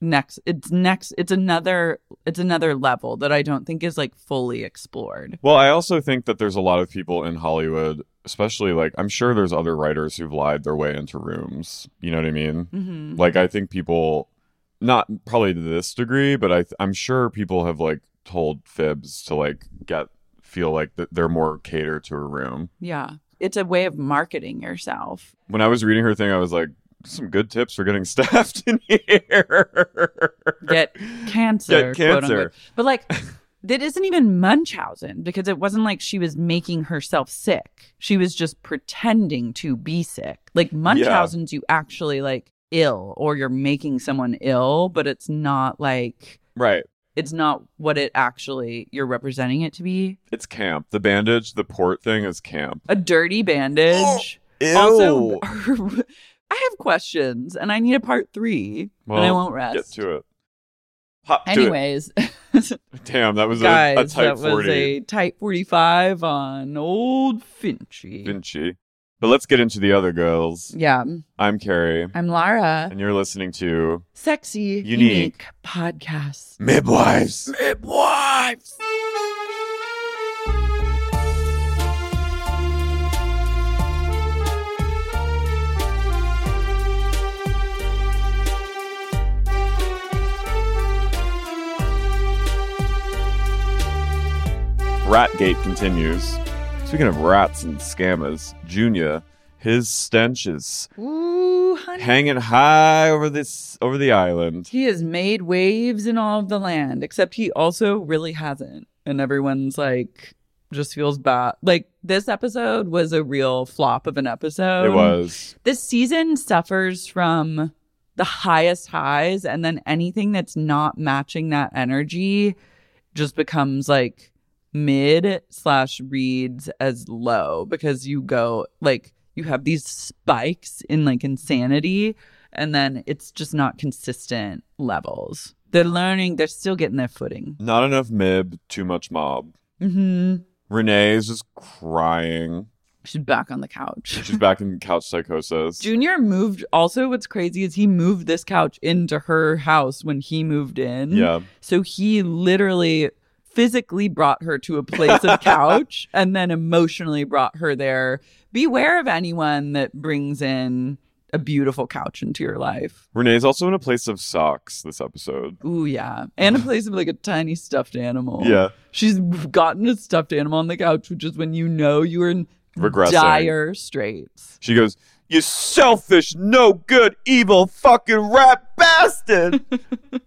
Speaker 2: next it's next it's another it's another level that I don't think is like fully explored.
Speaker 1: Well, I also think that there's a lot of people in Hollywood, especially like I'm sure there's other writers who've lied their way into rooms. You know what I mean?
Speaker 2: Mm-hmm.
Speaker 1: Like I think people, not probably to this degree, but I I'm sure people have like told fibs to like get feel like that they're more catered to a room.
Speaker 2: Yeah. It's a way of marketing yourself.
Speaker 1: When I was reading her thing, I was like, some good tips for getting staffed in here.
Speaker 2: Get cancer.
Speaker 1: Get cancer.
Speaker 2: But like that isn't even Munchausen because it wasn't like she was making herself sick. She was just pretending to be sick. Like Munchausen's you actually like ill or you're making someone ill, but it's not like
Speaker 1: right.
Speaker 2: it's not what it actually you're representing it to be.
Speaker 1: It's camp. The bandage, the port thing is camp.
Speaker 2: A dirty bandage.
Speaker 1: Ew.
Speaker 2: Also, I have questions and I need a part three. and I won't rest.
Speaker 1: Get to it. Hop to it.
Speaker 2: Anyways,
Speaker 1: Damn, that was
Speaker 2: guys,
Speaker 1: a, a type
Speaker 2: that was a type 45 on old Finchy.
Speaker 1: Vinci. But let's get into the other girls.
Speaker 2: yeah,
Speaker 1: I'm Carrie,
Speaker 2: I'm Lara.
Speaker 1: and you're listening to
Speaker 2: Sexy,
Speaker 1: Unique.
Speaker 2: unique, podcast.
Speaker 1: Midwives.
Speaker 2: Midwives.
Speaker 1: Ratgate continues. Speaking of rats and scammers, Junior, his stench is
Speaker 2: Ooh, honey.
Speaker 1: hanging high over this over the island.
Speaker 2: He has made waves in all of the land, except he also really hasn't. And everyone's like, just feels bad. Like, this episode was a real flop of an episode.
Speaker 1: it was.
Speaker 2: this season suffers from the highest highs and then anything that's not matching that energy just becomes like mid slash reads as low because you go like you have these spikes in like insanity and then it's just not consistent levels they're learning they're still getting their footing
Speaker 1: Not enough mib, too much mob.
Speaker 2: hmm
Speaker 1: Renee is just crying.
Speaker 2: she's back on the couch
Speaker 1: She's back in couch psychosis.
Speaker 2: Junior moved. Also, what's crazy is he moved this couch into her house when he moved in.
Speaker 1: Yeah.
Speaker 2: So he literally physically brought her to a place of couch and then emotionally brought her there. Beware of anyone that brings in a beautiful couch into your life.
Speaker 1: Renee's also in a place of socks this episode.
Speaker 2: Ooh, yeah. And a place of like a tiny stuffed animal.
Speaker 1: Yeah.
Speaker 2: She's gotten a stuffed animal on the couch, which is when you know you are in
Speaker 1: Regressing.
Speaker 2: dire straits.
Speaker 1: She goes, You selfish, no good, evil fucking rat bastard.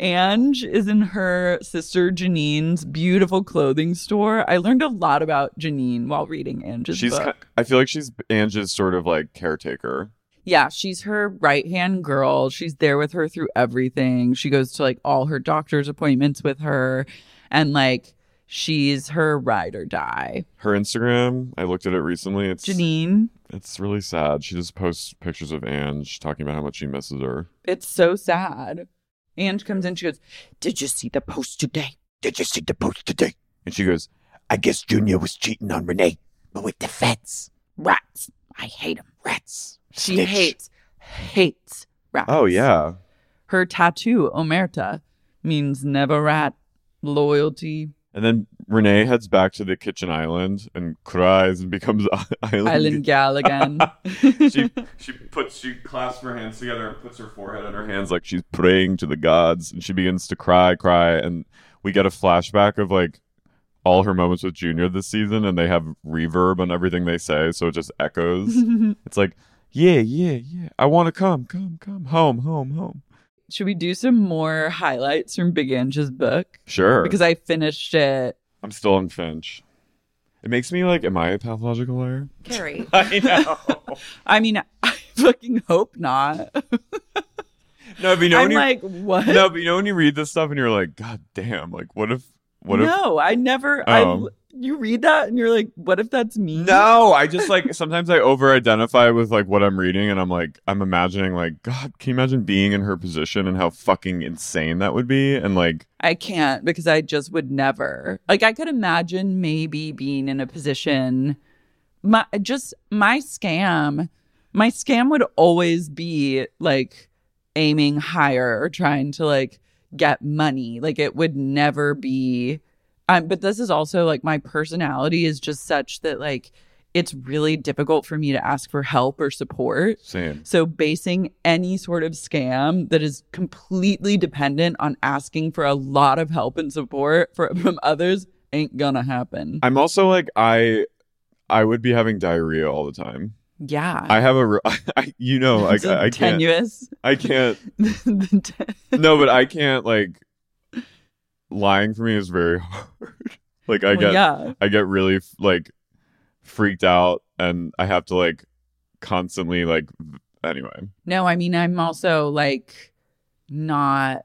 Speaker 2: Ange is in her sister Janine's beautiful clothing store. I learned a lot about Janine while reading Ange's
Speaker 1: she's
Speaker 2: book.
Speaker 1: ki- I feel like she's Ange's sort of like caretaker.
Speaker 2: yeah, she's her right hand girl. She's there with her through everything. She goes to like all her doctor's appointments with her, and like she's her ride or die.
Speaker 1: Her Instagram, I looked at it recently. It's
Speaker 2: Janine,
Speaker 1: it's really sad. She just posts pictures of Ange talking about how much she misses her.
Speaker 2: it's so sad. Ange comes in, she goes, Did you see the post today?
Speaker 3: Did you see the post today?
Speaker 1: And she goes,
Speaker 3: I guess Junior was cheating on Renee, but with the feds.
Speaker 2: Rats. I hate them.
Speaker 3: Rats.
Speaker 2: She
Speaker 3: Snitch.
Speaker 2: hates, hates rats.
Speaker 1: Oh yeah.
Speaker 2: Her tattoo, Omerta, means never rat loyalty,
Speaker 1: And then Renee heads back to the kitchen island and cries and becomes island.
Speaker 2: island gal again.
Speaker 1: she she puts she clasps her hands together and puts her forehead on her hands like she's praying to the gods and she begins to cry cry and we get a flashback of like all her moments with junior this season and they have reverb on everything they say so it just echoes it's like yeah yeah yeah i want to come come come home home home
Speaker 2: Should we do some more highlights from Big Ange's book?
Speaker 1: sure
Speaker 2: Because I finished it.
Speaker 1: I'm still on finch it makes me like am i a pathological liar
Speaker 2: Carrie.
Speaker 1: i know
Speaker 2: I mean, I fucking hope not.
Speaker 1: no but you know
Speaker 2: I'm
Speaker 1: when you,
Speaker 2: like, what?
Speaker 1: no but you know when you read this stuff and you're like god damn like what if what if
Speaker 2: no, I never.
Speaker 1: Oh.
Speaker 2: I you read that and you're like, what if that's me?
Speaker 1: No, I just like sometimes I over identify with like what I'm reading and I'm like I'm imagining like God, can you imagine being in her position and how fucking insane that would be? And like
Speaker 2: I can't because I just would never. Like I could imagine maybe being in a position my just my scam my scam would always be like aiming higher or trying to like get money. Like it would never be um but this is also like my personality is just such that like it's really difficult for me to ask for help or support.
Speaker 1: same.
Speaker 2: So basing any sort of scam that is completely dependent on asking for a lot of help and support for, from others ain't gonna happen.
Speaker 1: I'm also like I I would be having diarrhea all the time.
Speaker 2: Yeah.
Speaker 1: I have a re- you know like I, I can't
Speaker 2: tenuous.
Speaker 1: I can't no but I can't like lying for me is very hard. like I
Speaker 2: Well,
Speaker 1: get
Speaker 2: yeah.
Speaker 1: I get really like freaked out and I have to like constantly like anyway.
Speaker 2: No, I mean I'm also like not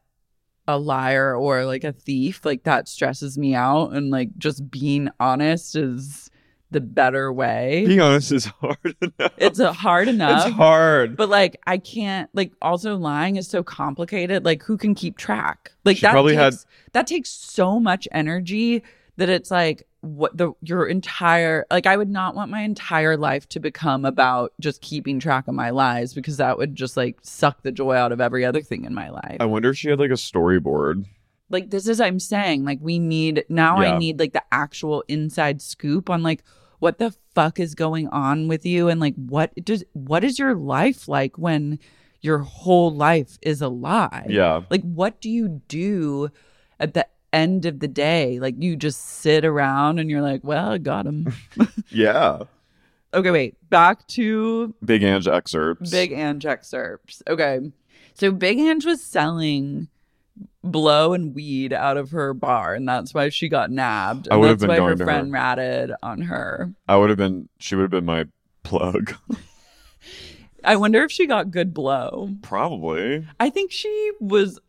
Speaker 2: a liar or like a thief. Like that stresses me out and like just being honest is the better way.
Speaker 1: Being honest is hard enough.
Speaker 2: It's a hard enough.
Speaker 1: It's hard.
Speaker 2: But like I can't like also lying is so complicated. Like who can keep track? Like
Speaker 1: She
Speaker 2: that
Speaker 1: probably had-
Speaker 2: that takes so much energy that it's like what the your entire like I would not want my entire life to become about just keeping track of my lies because that would just like suck the joy out of every other thing in my life.
Speaker 1: I wonder if she had like a storyboard.
Speaker 2: like this is I'm saying like we need now
Speaker 1: Yeah.
Speaker 2: I need like the actual inside scoop on like what the fuck is going on with you and like what does what is your life like when your whole life is a lie?
Speaker 1: Yeah.
Speaker 2: Like what do you do at the end of the day? Like you just sit around and you're like, well, I got him.
Speaker 1: Yeah.
Speaker 2: okay, wait. Back to
Speaker 1: Big Ange excerpts.
Speaker 2: Big Ange excerpts. Okay. So Big Ange was selling blow and weed out of her bar, and that's why she got nabbed.
Speaker 1: I
Speaker 2: And
Speaker 1: would have been
Speaker 2: why her
Speaker 1: going to
Speaker 2: friend
Speaker 1: her.
Speaker 2: ratted on her.
Speaker 1: I would have been she would have been my plug.
Speaker 2: I wonder if she got good blow.
Speaker 1: Probably.
Speaker 2: I think she was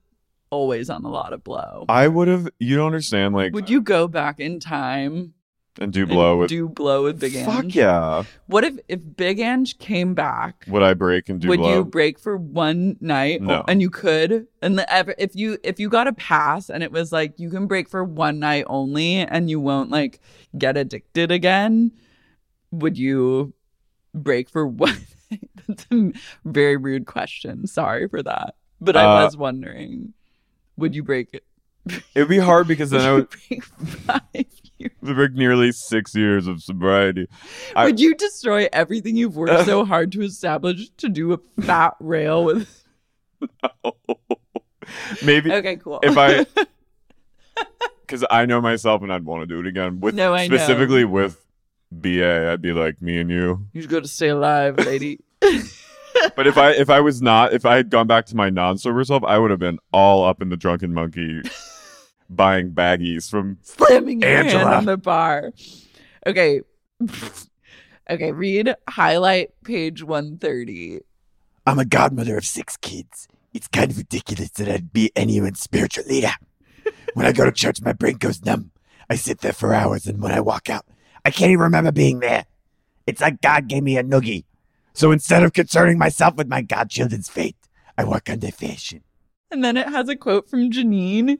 Speaker 2: always on a lot of blow.
Speaker 1: I would have you don't understand like
Speaker 2: Would you go back in time
Speaker 1: and do blow with
Speaker 2: do blow with Big Ange?
Speaker 1: Fuck yeah.
Speaker 2: What if if Big Ange came back?
Speaker 1: Would I break and do blow?
Speaker 2: would you break for one night
Speaker 1: No.
Speaker 2: and you could and the, ever- if you if you got a pass and it was like you can break for one night only and you won't like get addicted again would you break for one that's a very rude question sorry for that but i
Speaker 1: Uh,
Speaker 2: was wondering would you break it
Speaker 1: it would be hard because then I would
Speaker 2: break five years?
Speaker 1: break nearly six years of sobriety. I-
Speaker 2: would you destroy everything you've worked so hard to establish to do a fat rail with No.
Speaker 1: Maybe
Speaker 2: okay cool
Speaker 1: if I because I know myself and I'd want to do it again with
Speaker 2: No, I know.
Speaker 1: specifically with BA. I'd be like me and you.
Speaker 2: You got to stay alive, lady.
Speaker 1: But if I if I was not if I had gone back to my non sober self, I would have been all up in the drunken monkey buying baggies from
Speaker 2: Slamming your hand
Speaker 3: Angela.
Speaker 2: on the bar. Okay. okay, read highlight page 130.
Speaker 3: I'm a godmother of six kids. It's kind of ridiculous that I'd be anyone's spiritual leader. When I go to church, my brain goes numb. I sit there for hours, and when I walk out, I can't even remember being there. It's like God gave me a noogie. So instead of concerning myself with my godchildren's fate, I work on their fashion.
Speaker 2: And then it has a quote from Janine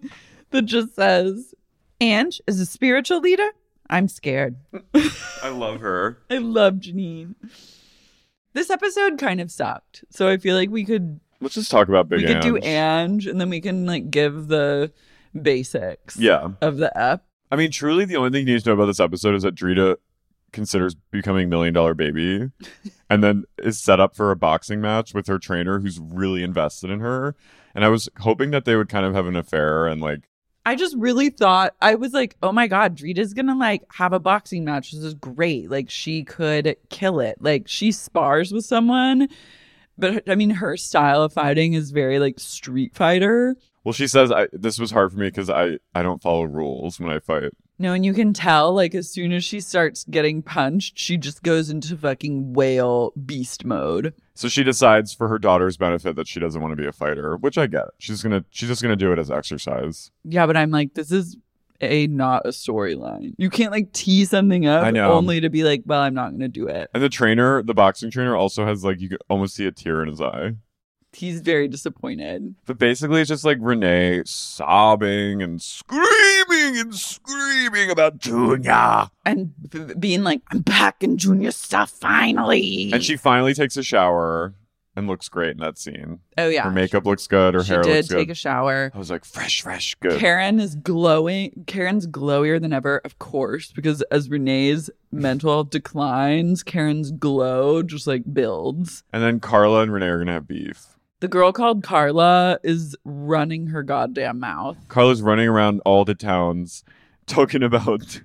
Speaker 2: that just says, Ange is a spiritual leader. I'm scared.
Speaker 1: I love her.
Speaker 2: I love Janine. This episode kind of sucked. So I feel like we could
Speaker 1: Let's just talk about Big
Speaker 2: we could do
Speaker 1: Ange.
Speaker 2: Ange and then we can like give the basics
Speaker 1: Yeah.
Speaker 2: of the ep.
Speaker 1: I mean, truly, the only thing you need to know about this episode is that Drita considers becoming Million Dollar Baby and then is set up for a boxing match with her trainer who's really invested in her. And I was hoping that they would kind of have an affair and like,
Speaker 2: I just really thought I was like, oh my god, Drita's gonna like have a boxing match. This is great. Like she could kill it. Like she spars with someone, but I mean her style of fighting is very like Street Fighter.
Speaker 1: well, she says, I, this was hard for me because I, I don't follow rules when I fight.
Speaker 2: No, and you can tell like as soon as she starts getting punched, she just goes into fucking whale beast mode.
Speaker 1: So she decides for her daughter's benefit that she doesn't want to be a fighter, which I get. She's gonna she's just gonna do it as exercise.
Speaker 2: Yeah, but I'm like, this is a not a storyline. You can't like tee something up
Speaker 1: I know.
Speaker 2: only to be like, well, I'm not gonna do it.
Speaker 1: And the trainer, the boxing trainer, also has like you could almost see a tear in his eye.
Speaker 2: He's very disappointed.
Speaker 1: But basically, it's just like Renee sobbing and screaming and screaming about Junior.
Speaker 2: and b- being like, I'm back in junior stuff finally.
Speaker 1: And she finally takes a shower and looks great in that scene.
Speaker 2: oh yeah,
Speaker 1: Her makeup looks good. Her
Speaker 2: she
Speaker 1: hair
Speaker 2: did
Speaker 1: looks
Speaker 2: take
Speaker 1: good.
Speaker 2: a shower.
Speaker 1: I was like, fresh, fresh, good.
Speaker 2: Karen is glowing. Karen's glowier than ever, of course, because as Renee's mental health declines, Karen's glow just like builds.
Speaker 1: and then Carla and Renee are gonna have beef.
Speaker 2: The girl called Carla is running her goddamn mouth.
Speaker 1: Carla's running around all the towns talking about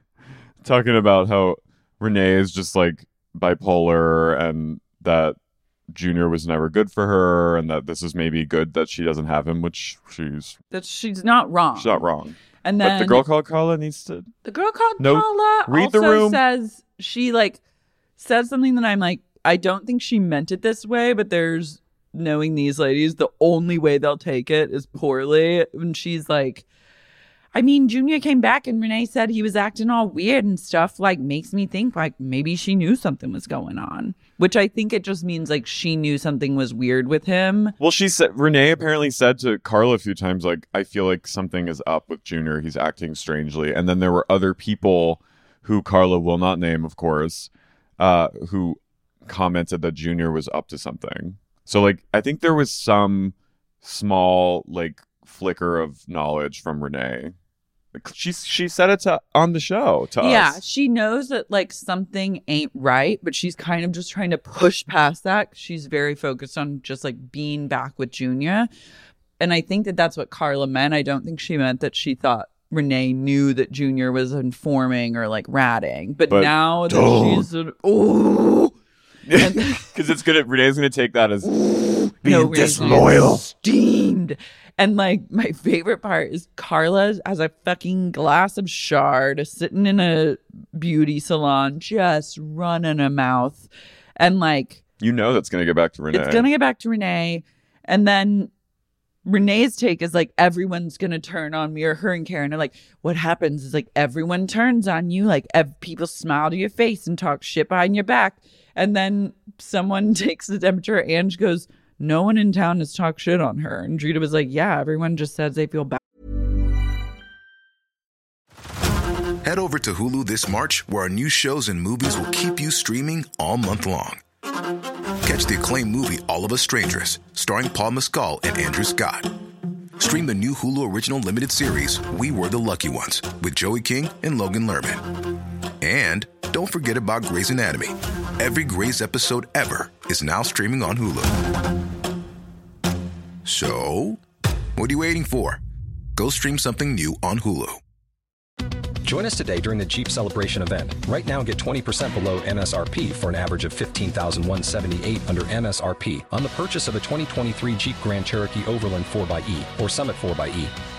Speaker 1: talking about how Renee is just like bipolar and that Junior was never good for her and that this is maybe good that she doesn't have him, which she's
Speaker 2: That she's not wrong.
Speaker 1: she's not wrong.
Speaker 2: And then
Speaker 1: but the girl called Carla needs to
Speaker 2: The girl called
Speaker 1: No,
Speaker 2: Paula
Speaker 1: read the
Speaker 2: also
Speaker 1: room.
Speaker 2: says she like says something that I'm like, I don't think she meant it this way, but there's knowing these ladies, the only way they'll take it is poorly. And she's like, I mean, Junior came back and Renee said he was acting all weird and stuff, like makes me think like maybe she knew something was going on. Which I think it just means like she knew something was weird with him.
Speaker 1: Well, she said Renee apparently said to Carla a few times, like, I feel like something is up with Junior. He's acting strangely. And then there were other people who Carla will not name, of course, uh, who commented that Junior was up to something. So, like, I think there was some small, like, flicker of knowledge from Renee. She she said it to on the show to
Speaker 2: Yeah,
Speaker 1: us.
Speaker 2: she knows that like something ain't right, but she's kind of just trying to push past that. She's very focused on just like being back with Junior. And I think that that's what Carla meant. I don't think she meant that she thought Renee knew that Junior was informing or like ratting. But,
Speaker 1: But
Speaker 2: now that
Speaker 1: don't.
Speaker 2: she's oh,
Speaker 1: Because it's gonna Renee's gonna take that as
Speaker 3: Being
Speaker 2: reason.
Speaker 3: disloyal.
Speaker 2: steamed. And like my favorite part is Carla has a fucking glass of shard sitting in a beauty salon, just running a mouth. And like
Speaker 1: you know that's gonna get back to Renee.
Speaker 2: it's gonna get back to Renee. And then Renee's take is like everyone's gonna turn on me or her and Karen are like, what happens is like everyone turns on you, like ev- people smile to your face and talk shit behind your back, and then someone takes the temperature. Ange goes, no one in town has talked shit on her, and Drita was like, yeah, everyone just says they feel bad.
Speaker 4: Head over to Hulu this March, where our new shows and movies will keep you streaming all month long. Catch the acclaimed movie All of Us Strangers, starring Paul Mescal and Andrew Scott. Stream the new Hulu original limited series We Were the Lucky Ones with Joey King and Logan Lerman. And don't forget about Grey's Anatomy. Every Grey's episode ever is now streaming on Hulu. So, what are you waiting for? Go stream something new on Hulu.
Speaker 5: Join us today during the Jeep Celebration event. Right now, get 20% below MSRP for an average of 15178 under MSRP on the purchase of a 2023 Jeep Grand Cherokee Overland 4xE or Summit 4xE.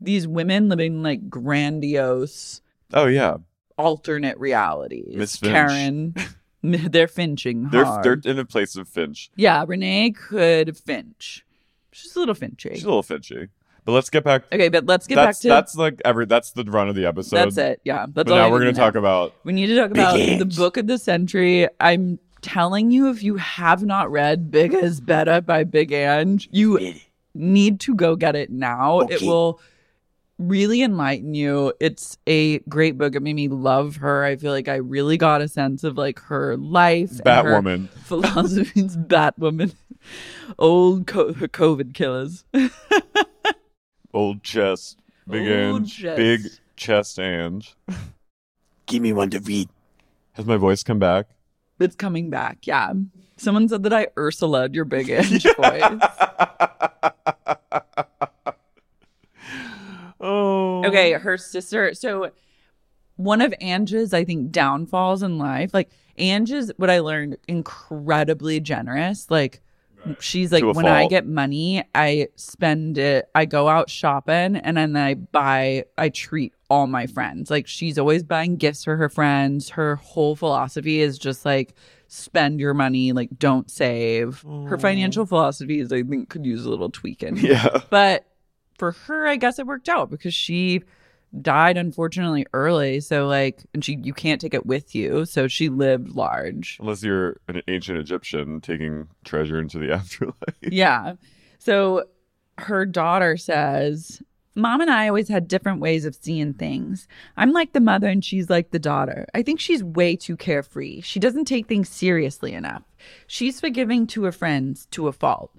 Speaker 2: these women living like grandiose
Speaker 1: Oh yeah.
Speaker 2: alternate realities.
Speaker 1: Miss.
Speaker 2: Karen, they're finching
Speaker 1: They're
Speaker 2: hard.
Speaker 1: they're in a place of Finch.
Speaker 2: yeah, Renee could finch. She's a little finchy.
Speaker 1: She's a little Finchy. But let's get back.
Speaker 2: Okay, but let's get
Speaker 1: that's
Speaker 2: back to
Speaker 1: that's like every that's the run of the episode.
Speaker 2: that's it. Yeah, that's
Speaker 1: But now we're gonna
Speaker 2: know.
Speaker 1: talk about
Speaker 2: We need to talk about
Speaker 3: Big
Speaker 2: the book of the century. I'm telling you, if you have not read Big as Better by Big Ange, you need to go get it now. It will really enlighten you. It's a great book. It made me love her. I feel like I really got a sense of like her life, and her
Speaker 1: Batwoman.
Speaker 2: philosophies, Batwoman, old co- her COVID killers.
Speaker 1: Old chest, big
Speaker 2: Old
Speaker 1: Ange,
Speaker 2: chest.
Speaker 1: big chest Ange.
Speaker 3: Give me one to read.
Speaker 1: Has my voice come back?
Speaker 2: It's coming back. Yeah. Someone said that I Ursula'd your big Ange voice. Okay, mm-hmm. her sister. So one of Ange's, I think, downfalls in life, like Ange's, what I learned, incredibly generous. Like she's like,
Speaker 1: To a
Speaker 2: when I get money, I spend it. I go out shopping and then I buy. I treat all my friends. Like she's always buying gifts for her friends. Her whole philosophy is just like spend your money, like don't save. Her financial philosophies, I think, could use a little tweaking.
Speaker 1: Yeah.
Speaker 2: But for her, I guess it worked out because she died unfortunately early. So like, and she you can't take it with you. So she lived large.
Speaker 1: Unless you're an ancient Egyptian taking treasure into the afterlife.
Speaker 2: Yeah. So her daughter says, Mom and I always had different ways of seeing things. I'm like the mother and she's like the daughter. I think she's way too carefree. She doesn't take things seriously enough. She's forgiving to her friends to a fault.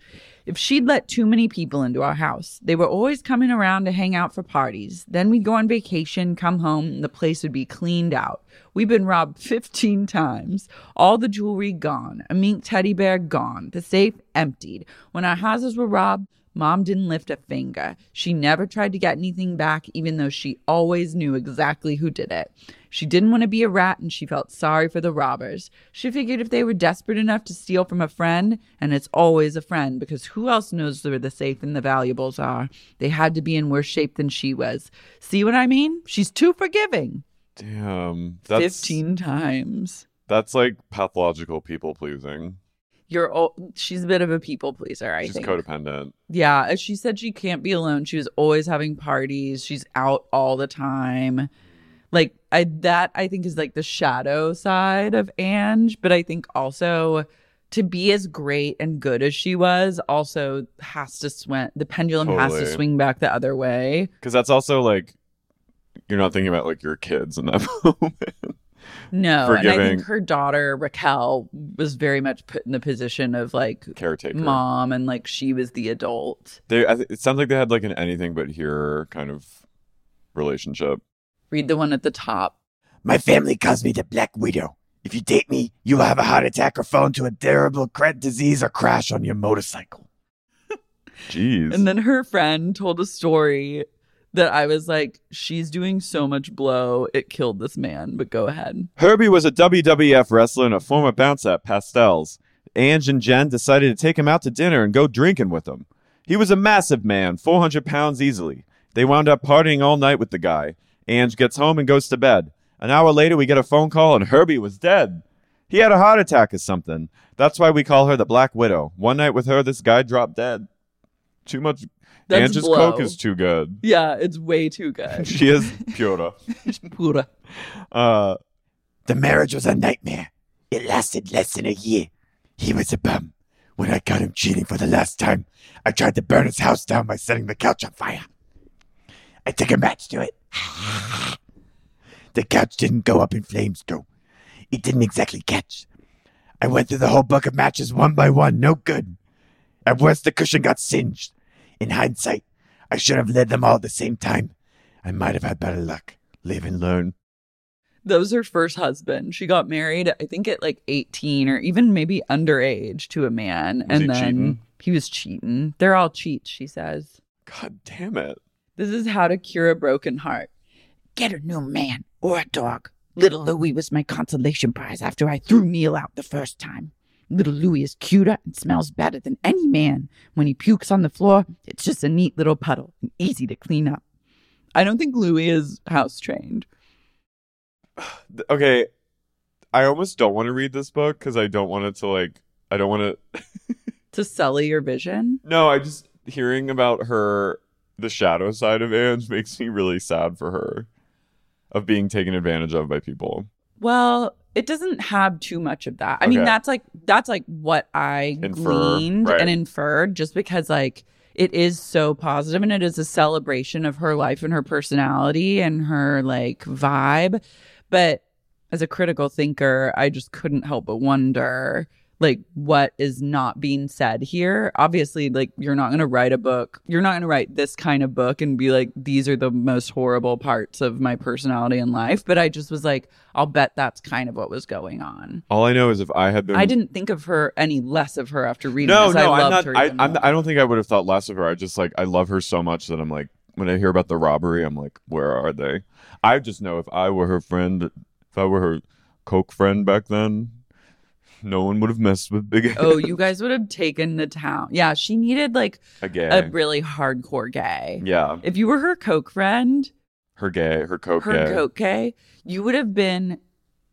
Speaker 2: If she'd let too many people into our house, they were always coming around to hang out for parties. Then we'd go on vacation, come home, and the place would be cleaned out. We've been robbed 15 times. All the jewelry gone. A mink teddy bear gone. The safe emptied. When our houses were robbed, Mom didn't lift a finger. She never tried to get anything back, even though she always knew exactly who did it. She didn't want to be a rat and she felt sorry for the robbers. She figured if they were desperate enough to steal from a friend, and it's always a friend because who else knows where the safe and the valuables are? They had to be in worse shape than she was. See what I mean? She's too forgiving.
Speaker 1: Damn. That's
Speaker 2: 15 times.
Speaker 1: that's like pathological people pleasing.
Speaker 2: You're o- she's a bit of a people pleaser, I
Speaker 1: She's
Speaker 2: think.
Speaker 1: codependent.
Speaker 2: Yeah, she said she can't be alone. She was always having parties. She's out all the time. Like I that I think is like the shadow side of Ange, but I think also to be as great and good as she was also has to swing the pendulum has to swing back the other way.
Speaker 1: Because that's also like you're not thinking about like your kids in that moment.
Speaker 2: No, and I think her daughter Raquel was very much put in the position of like
Speaker 1: Caretaker.
Speaker 2: mom and like she was the adult.
Speaker 1: They I th- it sounds like they had like an anything but here kind of relationship.
Speaker 2: Read the one at the top.
Speaker 3: My family calls me the Black Widow. If you date me, you will have a heart attack or fall into a terrible cret disease or crash on your motorcycle.
Speaker 1: Jeez.
Speaker 2: And then her friend told a story that I was like, she's doing so much blow, it killed this man. But go ahead.
Speaker 1: Herbie was a WWF wrestler and a former bouncer at Pastels. Ange and Jen decided to take him out to dinner and go drinking with him. He was a massive man, 400 pounds easily. They wound up partying all night with the guy. Ange gets home and goes to bed. An hour later, we get a phone call and Herbie was dead. He had a heart attack or something. That's why we call her the Black Widow. One night with her, this guy dropped dead. Too much.
Speaker 2: That's
Speaker 1: Ange's
Speaker 2: blow.
Speaker 1: coke is too good.
Speaker 2: Yeah, it's way too good.
Speaker 1: She is pura.
Speaker 2: Pura.
Speaker 1: Uh,
Speaker 3: The marriage was a nightmare. It lasted less than a year. He was a bum. When I caught him cheating for the last time, I tried to burn his house down by setting the couch on fire. I took a match to it. the couch didn't go up in flames, though. It didn't exactly catch. I went through the whole book of matches one by one, no good. At worst, the cushion got singed. In hindsight, I should have led them all at the same time. I might have had better luck. Live and learn.
Speaker 2: That was her first husband. She got married, I think, at like 18 or even maybe underage to a man.
Speaker 1: Was
Speaker 2: and
Speaker 1: he
Speaker 2: then
Speaker 1: cheating?
Speaker 2: he was cheating. They're all cheats, she says.
Speaker 1: God damn it.
Speaker 2: This is how to cure a broken heart.
Speaker 6: Get a new man or a dog. Little Louie was my consolation prize after I threw Neil out the first time. Little Louie is cuter and smells better than any man. When he pukes on the floor, it's just a neat little puddle and easy to clean up.
Speaker 2: I don't think Louis is house trained.
Speaker 1: Okay i almost don't want to read this book because i don't want it to like i don't want to
Speaker 2: To sully your vision.
Speaker 1: no i just hearing about her the shadow side of Ange makes me really sad for her of being taken advantage of by people.
Speaker 2: Well, it doesn't have too much of that. I mean, that's like that's like what I
Speaker 1: Infer,
Speaker 2: gleaned
Speaker 1: right.
Speaker 2: and inferred just because like it is so positive and it is a celebration of her life and her personality and her like vibe. But as a critical thinker, I just couldn't help but wonder like what is not being said here. Obviously, like you're not going to write a book. You're not going to write this kind of book and be like these are the most horrible parts of my personality and life, but I just was like I'll bet that's kind of what was going on.
Speaker 1: All I know is if I had been
Speaker 2: I didn't think of her any less of her after reading
Speaker 1: No,
Speaker 2: this.
Speaker 1: no,
Speaker 2: I
Speaker 1: I'm not.
Speaker 2: her
Speaker 1: I, I'm,
Speaker 2: more.
Speaker 1: I don't think I would have thought less of her. I just like I love her so much that I'm like when I hear about the robbery, I'm like, where are they? I just know if I were her friend, if I were her coke friend back then, no one would have messed with Big.
Speaker 2: oh, you guys would have taken the town. Yeah, she needed like
Speaker 1: a gay.
Speaker 2: a really hardcore gay.
Speaker 1: yeah,
Speaker 2: If you were her coke friend,
Speaker 1: her gay, her coke
Speaker 2: her
Speaker 1: gay.
Speaker 2: coke gay, you would have been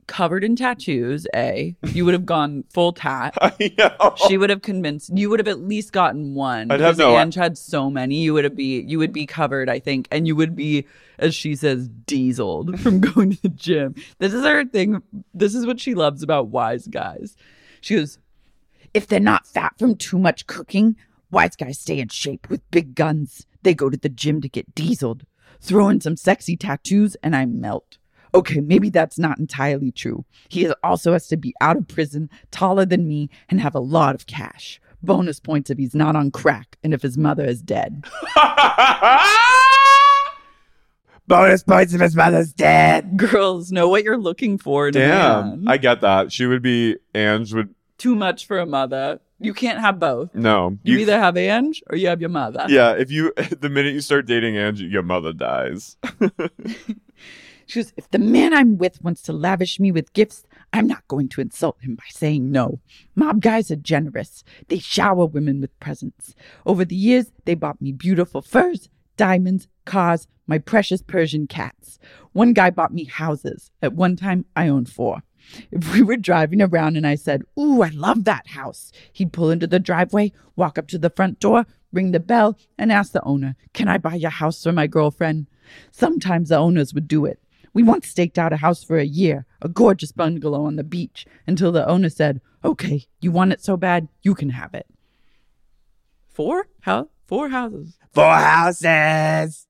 Speaker 2: covered in tattoos. A, you would have gone full tat. She would have convinced you would have at least gotten one.
Speaker 1: I'd have
Speaker 2: because
Speaker 1: no-
Speaker 2: Ange had so many. You would have be you would be covered, I think, and you would be, as she says, dieseled from going to the gym. This is her thing. This is what she loves about wise guys. She goes,
Speaker 6: If they're not fat from too much cooking, wise guys stay in shape with big guns. They go to the gym to get dieseled. Throw in some sexy tattoos and I melt. Okay, maybe that's not entirely true. He also has to be out of prison, taller than me, and have a lot of cash. Bonus points if he's not on crack and if his mother is dead.
Speaker 3: Bonus points if his mother's dead.
Speaker 2: "Girls know what you're looking for."
Speaker 1: Damn. I get that. She would be Ange would
Speaker 2: Too much for a mother. You can't have both.
Speaker 1: no.
Speaker 2: You, either have Ange or you have your mother.
Speaker 1: yeah. If you the minute you start dating Ange, your mother dies.
Speaker 6: She goes, If the man I'm with wants to lavish me with gifts, I'm not going to insult him by saying no. Mob guys are generous. They shower women with presents. Over the years, they bought me beautiful furs, diamonds, cars, my precious Persian cats. One guy bought me houses. At one time, I owned four. If we were driving around and I said, Ooh, I love that house, he'd pull into the driveway, walk up to the front door, ring the bell, and ask the owner, Can I buy your house for my girlfriend? Sometimes the owners would do it. We once staked out a house for a year, a gorgeous bungalow on the beach, until the owner said, Okay, you want it so bad, you can have it.
Speaker 2: Four? How? Four houses.
Speaker 3: Four houses.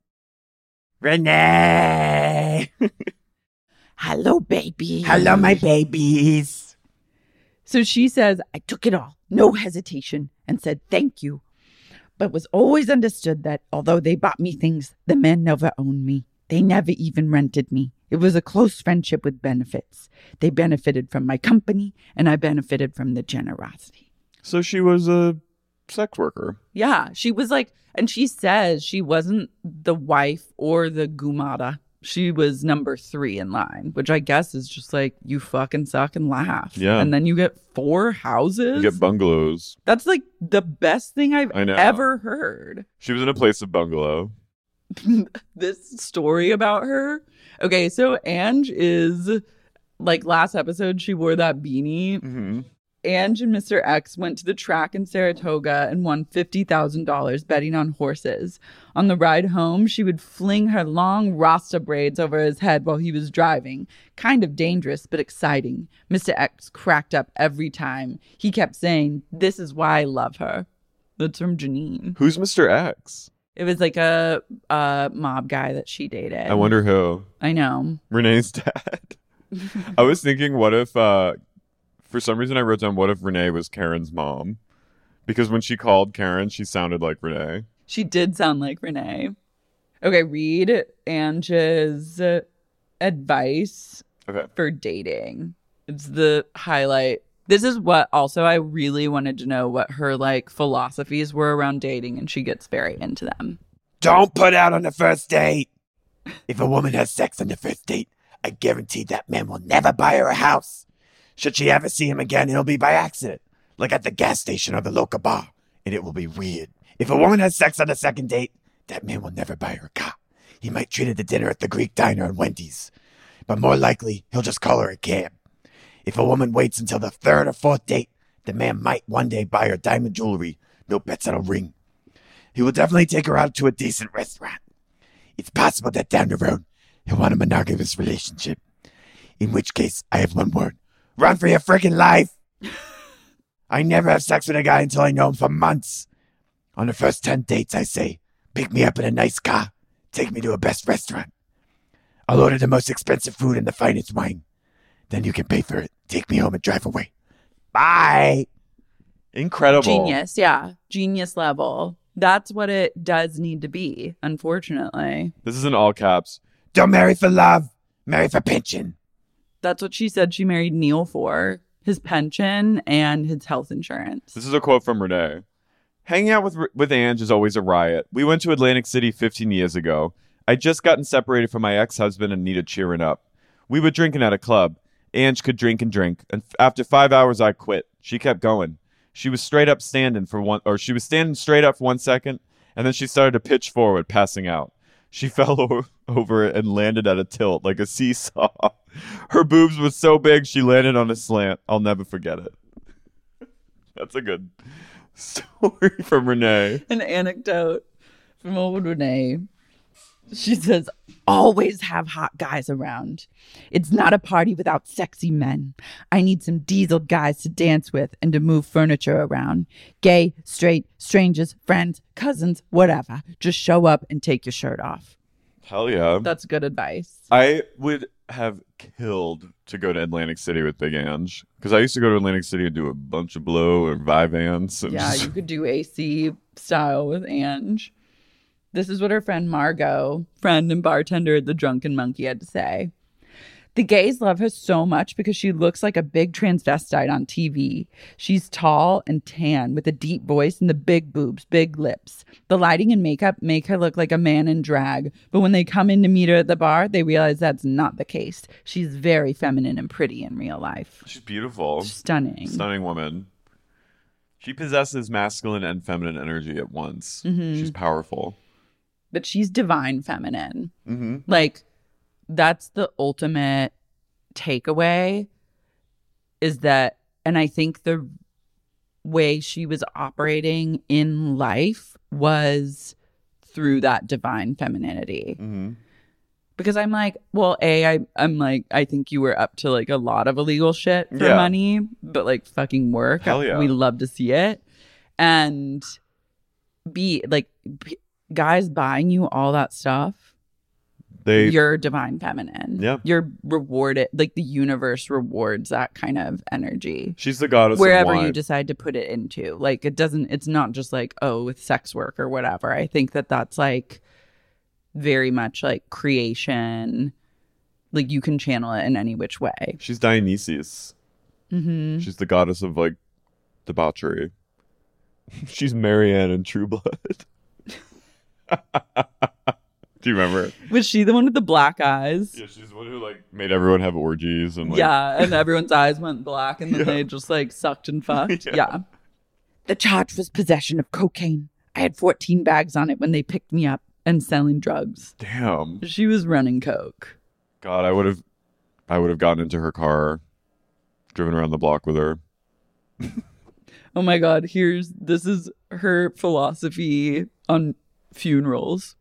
Speaker 3: Renee.
Speaker 6: Hello, baby.
Speaker 3: Hello, my babies.
Speaker 2: So she says,
Speaker 6: I took it all, no hesitation, and said thank you. But was always understood that although they bought me things, the men never owned me. They never even rented me. It was a close friendship with benefits. They benefited from my company, and I benefited from the generosity.
Speaker 1: So she was a sex worker.
Speaker 2: yeah, she was like, and she says she wasn't the wife or the gumada. She was number three in line, which I guess is just like, you fucking suck and laugh.
Speaker 1: Yeah.
Speaker 2: And then you get four houses.
Speaker 1: You get bungalows.
Speaker 2: That's like the best thing I've ever heard.
Speaker 1: She was in a place of bungalow.
Speaker 2: this story about her. Okay, so Ange is like last episode, she wore that beanie.
Speaker 1: Mm-hmm.
Speaker 2: Ange and Mr. X went to the track in Saratoga and won $50,000 betting on horses. On the ride home, she would fling her long Rasta braids over his head while he was driving. Kind of dangerous, but exciting. Mr. X cracked up every time. He kept saying, This is why I love her. That's from Janine.
Speaker 1: Who's Mr. X?
Speaker 2: It was like a, a mob guy that she dated.
Speaker 1: I wonder who.
Speaker 2: I know.
Speaker 1: Renee's dad. I was thinking, what if, uh, for some reason, I wrote down, what if Renee was Karen's mom? Because when she called Karen, she sounded like Renee.
Speaker 2: She did sound like Renee. Okay, read Ange's advice
Speaker 1: Okay.
Speaker 2: for dating. It's the highlight. This is what also I really wanted to know what her like philosophies were around dating, and she gets very into them.
Speaker 3: Don't put out on the first date. If a woman has sex on the first date, I guarantee that man will never buy her a house. Should she ever see him again, it'll be by accident, like at the gas station or the local bar, and it will be weird. If a woman has sex on the second date, that man will never buy her a car. He might treat her to dinner at the Greek diner and Wendy's, but more likely, he'll just call her a cab. If a woman waits until the third or fourth date, the man might one day buy her diamond jewelry. No bets on a ring. he will definitely take her out to a decent restaurant. It's possible that down the road he'll want a monogamous relationship. In which case, I have one word: run for your freaking life. I never have sex with a guy until I know him for months. On the first 10 dates, I say, pick me up in a nice car, take me to a best restaurant. I'll order the most expensive food and the finest wine. Then you can pay for it, take me home, and drive away. Bye.
Speaker 1: Incredible.
Speaker 2: Genius, yeah. Genius level. That's what it does need to be, unfortunately.
Speaker 1: This is in all caps.
Speaker 3: Don't marry for love, marry for pension.
Speaker 2: That's what she said she married Neil for his pension and his health insurance.
Speaker 1: This is a quote from Renee. Hanging out with with Ange is always a riot. We went to Atlantic City 15 years ago. I'd just gotten separated from my ex-husband and needed cheering up. We were drinking at a club. Ange could drink and drink, and after five hours, I quit. She kept going. She was straight up standing for one, or she was standing straight up for one second, and then she started to pitch forward, passing out. She fell o- over and landed at a tilt like a seesaw. Her boobs were so big she landed on a slant. I'll never forget it. That's a good story from Renee.
Speaker 2: An anecdote from old Renee. She says, always have hot guys around. It's not a party without sexy men. I need some diesel guys to dance with and to move furniture around. Gay, straight, strangers, friends, cousins, whatever. Just show up and take your shirt off.
Speaker 1: Hell yeah.
Speaker 2: That's good advice.
Speaker 1: I would have killed to go to Atlantic City with Big Ange because I used to go to Atlantic City and do a bunch of blow or Vyvanse. And
Speaker 2: Yeah,
Speaker 1: just-
Speaker 2: you could do AC style with Ange. This is what her friend Margot, friend and bartender at the Drunken Monkey, had to say. The gays love her so much because she looks like a big transvestite on TV. She's tall and tan with a deep voice and the big boobs, big lips. The lighting and makeup make her look like a man in drag, but when they come in to meet her at the bar, they realize that's not the case. She's very feminine and pretty in real life.
Speaker 1: She's beautiful.
Speaker 2: Stunning.
Speaker 1: Stunning woman. She possesses masculine and feminine energy at once.
Speaker 2: Mhm.
Speaker 1: She's powerful.
Speaker 2: But she's divine feminine.
Speaker 1: Mm-hmm.
Speaker 2: like that's the ultimate takeaway is that and i think the way she was operating in life was through that divine femininity
Speaker 1: Mm-hmm.
Speaker 2: because i'm like well a I, i'm like i think you were up to like a lot of illegal shit for
Speaker 1: Yeah.
Speaker 2: money but like fucking work
Speaker 1: Hell yeah.
Speaker 2: we love to see it and b like guys buying you all that stuff
Speaker 1: They
Speaker 2: you're divine feminine.
Speaker 1: Yeah.
Speaker 2: You're rewarded like the universe rewards that kind of energy.
Speaker 1: She's the goddess of
Speaker 2: Wherever you decide to put it into. Like it doesn't it's not just like oh with sex work or whatever. I think that that's like very much like creation. Like you can channel it in any which way.
Speaker 1: She's Dionysus.
Speaker 2: Mhm.
Speaker 1: She's the goddess of like debauchery. She's Maryann in True Blood. Do you remember?
Speaker 2: Was she the one with the black eyes?
Speaker 1: Yeah, she's the one who like made everyone have orgies and like
Speaker 2: yeah, and everyone's eyes went black and then
Speaker 1: Yeah.
Speaker 2: they just like sucked and fucked.
Speaker 1: Yeah.
Speaker 2: yeah.
Speaker 6: The charge was possession of cocaine.
Speaker 2: I had 14 bags on it when they picked me up and selling drugs.
Speaker 1: Damn.
Speaker 2: She was running coke.
Speaker 1: God, I would have I would have gotten into her car, driven around the block with her.
Speaker 2: Oh my god, here's this is her philosophy on funerals.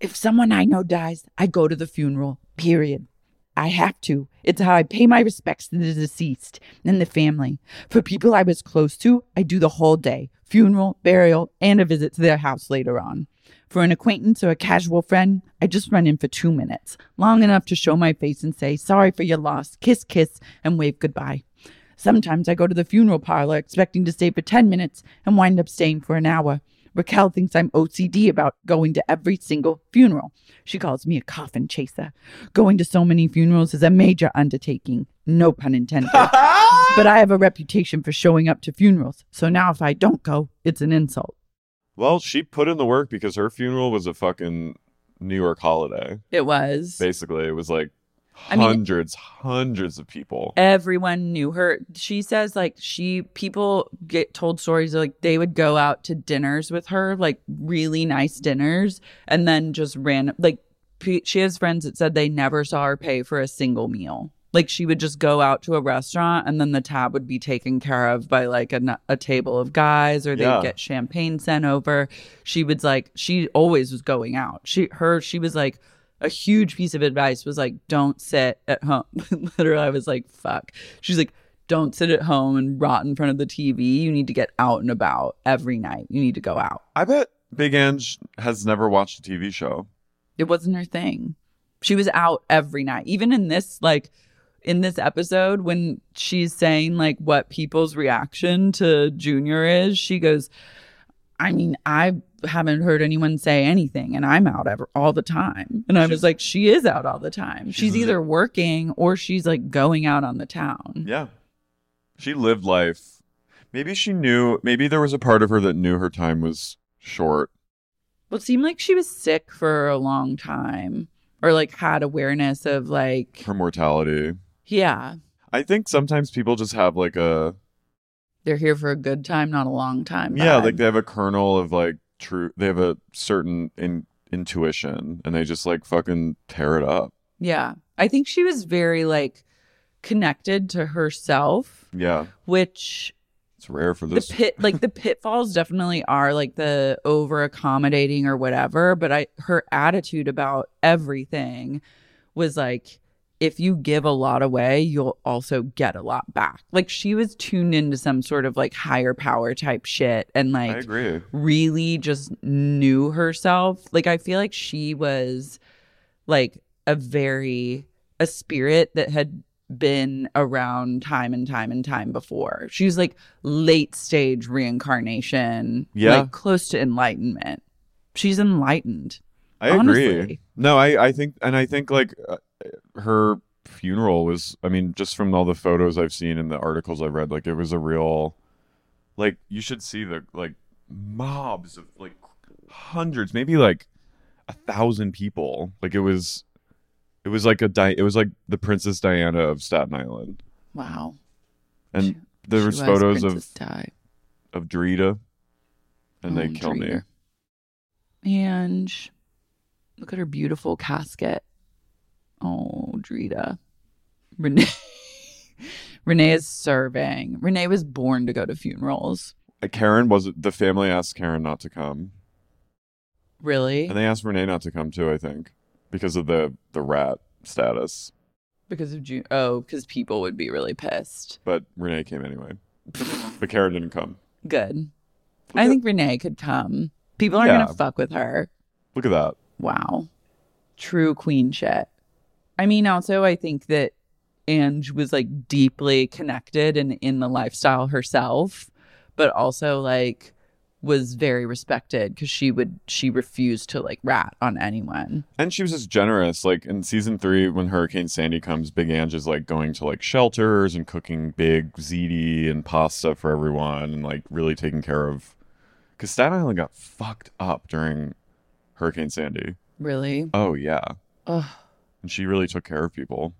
Speaker 6: If someone I know dies, I go to the funeral, period. I have to. It's how I pay my respects to the deceased and the family. For people I was close to, I do the whole day funeral, burial, and a visit to their house later on. For an acquaintance or a casual friend, I just run in for two minutes, long enough to show my face and say, sorry for your loss, kiss, kiss, and wave goodbye. Sometimes I go to the funeral parlor expecting to stay for 10 minutes and wind up staying for an hour. Raquel thinks I'm OCD about going to every single funeral. She calls me a coffin chaser. Going to so many funerals is a major undertaking. No pun intended. but I have a reputation for showing up to funerals. So now if I don't go, it's an insult.
Speaker 1: Well, she put in the work because her funeral was a fucking New York holiday.
Speaker 2: It was.
Speaker 1: Basically, it was like
Speaker 2: I mean-
Speaker 1: hundreds, hundreds of people.
Speaker 2: Everyone knew her. She says like she people get told stories like they would go out to dinners with her, like really nice dinners, and then just ran like she has friends that said they never saw her pay for a single meal. Like she would just go out to a restaurant and then the tab would be taken care of by like a table of guys or they'd
Speaker 1: Yeah.
Speaker 2: get champagne sent over. She was like she always was going out. She her she was like a huge piece of advice was like don't sit at home. Literally I was like fuck. She's like don't sit at home and rot in front of the TV. You need to get out and about every night. You need to go out.
Speaker 1: I bet Big Ange has never watched a TV show.
Speaker 2: It wasn't her thing. She was out every night. Even in this, like, in this episode, when she's saying, like, what people's reaction to Junior is, she goes, I mean, I haven't heard anyone say anything, and I'm out ever, all the time. And I was like, she is out all the time. She's,
Speaker 1: She's-
Speaker 2: either working or she's like going out on the town.
Speaker 1: Yeah. She lived life. Maybe she knew, maybe there was a part of her that knew her time was short.
Speaker 2: Well, it seemed like she was sick for a long time or like had awareness of like,
Speaker 1: Her mortality.
Speaker 2: yeah,
Speaker 1: I think sometimes people just have like a,
Speaker 2: they're here for a good time, not a long time.
Speaker 1: yeah,
Speaker 2: vibe.
Speaker 1: like they have a kernel of like true, they have a certain in, intuition and they just like fucking tear it up.
Speaker 2: Yeah. I think she was very like connected to herself,
Speaker 1: Yeah.
Speaker 2: which
Speaker 1: It's rare for
Speaker 2: the pit like the pitfalls definitely are like the over accommodating or whatever, but I her attitude about everything was like if you give a lot away, you'll also get a lot back. Like she was tuned into some sort of like higher power type shit and like
Speaker 1: I agree.
Speaker 2: really just knew herself. Like I feel like she was like a very a spirit that had been around time and time and time before. She was like late stage reincarnation,
Speaker 1: Yeah.
Speaker 2: like close to enlightenment. She's enlightened.
Speaker 1: I agree. No, I, I think, and I think like uh, her funeral was, I mean, just from all the photos I've seen and the articles I've read, like it was a real, like you should see the like mobs of like hundreds, maybe like a thousand people. Like it was, it was like a di- it was like the Princess Diana of Staten Island,
Speaker 2: Wow.
Speaker 1: and there
Speaker 2: She
Speaker 1: was photos
Speaker 2: Princess
Speaker 1: of
Speaker 2: Di.
Speaker 1: of Drita, and they
Speaker 2: Oh,
Speaker 1: killed me.
Speaker 2: And look at her beautiful casket. Oh, Drita. Renee. Renee is serving. Renee was born to go to funerals.
Speaker 1: Uh, Karen was the family asked Karen not to come.
Speaker 2: Really?
Speaker 1: And they asked Renee not to come too, I think, because of the the rat status.
Speaker 2: Because of June. Oh, because people would be really pissed.
Speaker 1: But Renee came anyway. but Karen didn't come.
Speaker 2: Good. I think Renee could come. People aren't
Speaker 1: Yeah.
Speaker 2: going to fuck with her.
Speaker 1: Look at that.
Speaker 2: Wow. True queen shit. I mean, also, I think that Ange was like deeply connected and in the lifestyle herself, but also like was very respected because she would, she refused to like rat on anyone.
Speaker 1: And she was just generous. Like in season three, when Hurricane Sandy comes, Big Ange is like going to like shelters and cooking big ziti and pasta for everyone and like really taking care of. Because Staten Island got fucked up during Hurricane Sandy.
Speaker 2: Really?
Speaker 1: Oh, yeah.
Speaker 2: Ugh.
Speaker 1: And she really took care of people.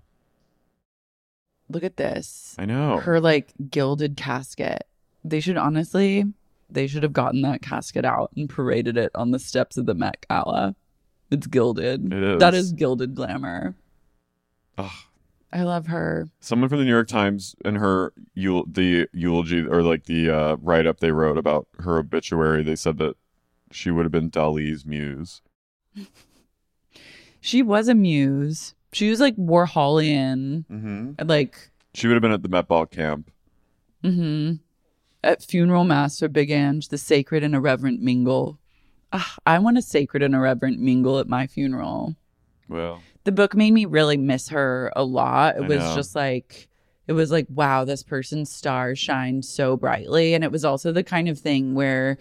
Speaker 2: Look at this.
Speaker 1: I know.
Speaker 2: Her like gilded casket. They should honestly, they should have gotten that casket out and paraded it on the steps of the Met Gala. It's gilded.
Speaker 1: It is.
Speaker 2: That is gilded glamour.
Speaker 1: Ugh.
Speaker 2: I love her.
Speaker 1: someone from the New York Times in her eul- the eulogy or like the uh, write up they wrote about her obituary, they said that she would have been Dali's muse.
Speaker 2: She was a muse. She was like Warholian.
Speaker 1: Mm-hmm.
Speaker 2: and, Like,
Speaker 1: She would have been at the Met Ball camp.
Speaker 2: hmm At funeral mass for Big Ange, the sacred and irreverent mingle. Ah, I want a sacred and irreverent mingle at my funeral.
Speaker 1: Well,
Speaker 2: the book made me really miss her a lot. It
Speaker 1: I
Speaker 2: was
Speaker 1: know.
Speaker 2: just like it was like wow, this person's star shined so brightly and it was also the kind of thing where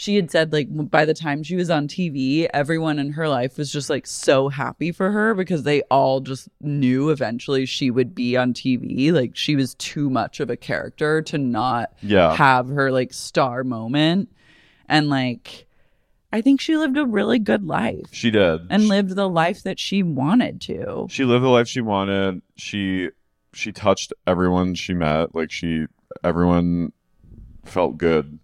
Speaker 2: she had said like by the time she was on TV, everyone in her life was just like so happy for her because they all just knew eventually she would be on TV. Like she was too much of a character to not
Speaker 1: Yeah.
Speaker 2: have her like star moment. And like I think she lived a really good life
Speaker 1: she did.
Speaker 2: and
Speaker 1: she,
Speaker 2: lived the life that she wanted to.
Speaker 1: she lived the life she wanted. She she touched everyone she met. Like she everyone felt good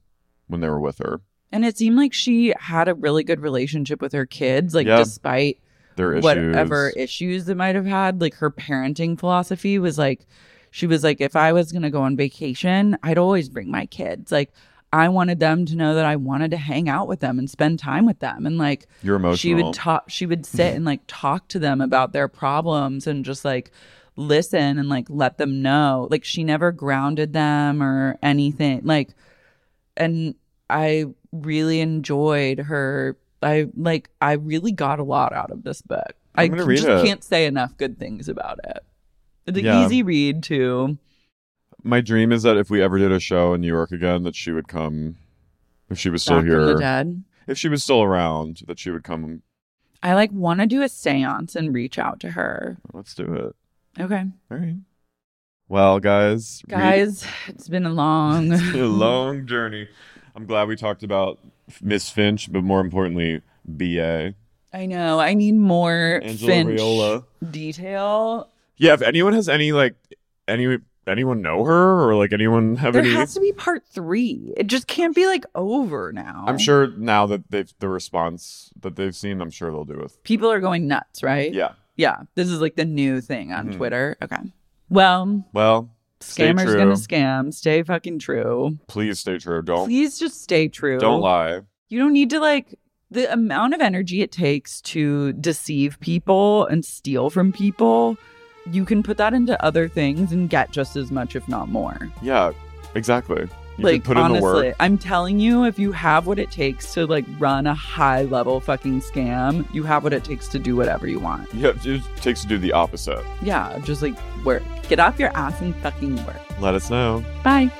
Speaker 1: when they were with her.
Speaker 2: And it seemed like she had a really good relationship with her kids, like
Speaker 1: Yeah.
Speaker 2: despite
Speaker 1: Their issues.
Speaker 2: whatever issues that might have had. Like her parenting philosophy was like, she was like, if I was gonna go on vacation, I'd always bring my kids. Like, I wanted them to know that I wanted to hang out with them and spend time with them. And like,
Speaker 1: You're emotional.
Speaker 2: she would talk. She would sit and like talk to them about their problems and just like listen and like let them know. Like, she never grounded them or anything. Like, and I really enjoyed her. I like. I really got a lot out of this book. I
Speaker 1: I'm read
Speaker 2: just
Speaker 1: it.
Speaker 2: can't say enough good things about it. It's an
Speaker 1: Yeah.
Speaker 2: easy read too.
Speaker 1: My dream is that if we ever did a show in New York again, that she would come. If she was still
Speaker 2: Back
Speaker 1: here, if she was still around, that she would come.
Speaker 2: I like want to do a séance and reach out to her.
Speaker 1: Let's do it.
Speaker 2: Okay,
Speaker 1: All right. Well, guys, read-
Speaker 2: guys, it's been a long,
Speaker 1: It's been a long journey. I'm glad we talked about Miss Finch, but more importantly, BA
Speaker 2: I know. I need more
Speaker 1: Angela
Speaker 2: Finch
Speaker 1: Raiola.
Speaker 2: detail.
Speaker 1: Yeah, if anyone has any like any anyone know her or like anyone have
Speaker 2: There
Speaker 1: any,
Speaker 2: has to be part three. It just can't be like over now.
Speaker 1: I'm sure now that they've the response that they've seen, I'm sure they'll do it.
Speaker 2: people are going nuts, right?
Speaker 1: Yeah.
Speaker 2: Yeah. This is like the new thing on
Speaker 1: Mhm.
Speaker 2: Twitter. Okay. Well,
Speaker 1: Well,
Speaker 2: scammers gonna scam. Stay fucking true.
Speaker 1: Please stay true. Don't
Speaker 2: Please just stay true.
Speaker 1: don't lie.
Speaker 2: You don't need to like the amount of energy it takes to deceive people and steal from people. You can put that into other things and get just as much, if not more.
Speaker 1: Yeah, exactly. You
Speaker 2: like
Speaker 1: can put in the
Speaker 2: honestly. I'm telling you, if you have what it takes to like run a high level fucking scam, you have what it takes to do whatever you want.
Speaker 1: Yeah, it takes to do the opposite.
Speaker 2: Yeah, just like work. Get off your ass and fucking work.
Speaker 1: Let us know.
Speaker 2: Bye.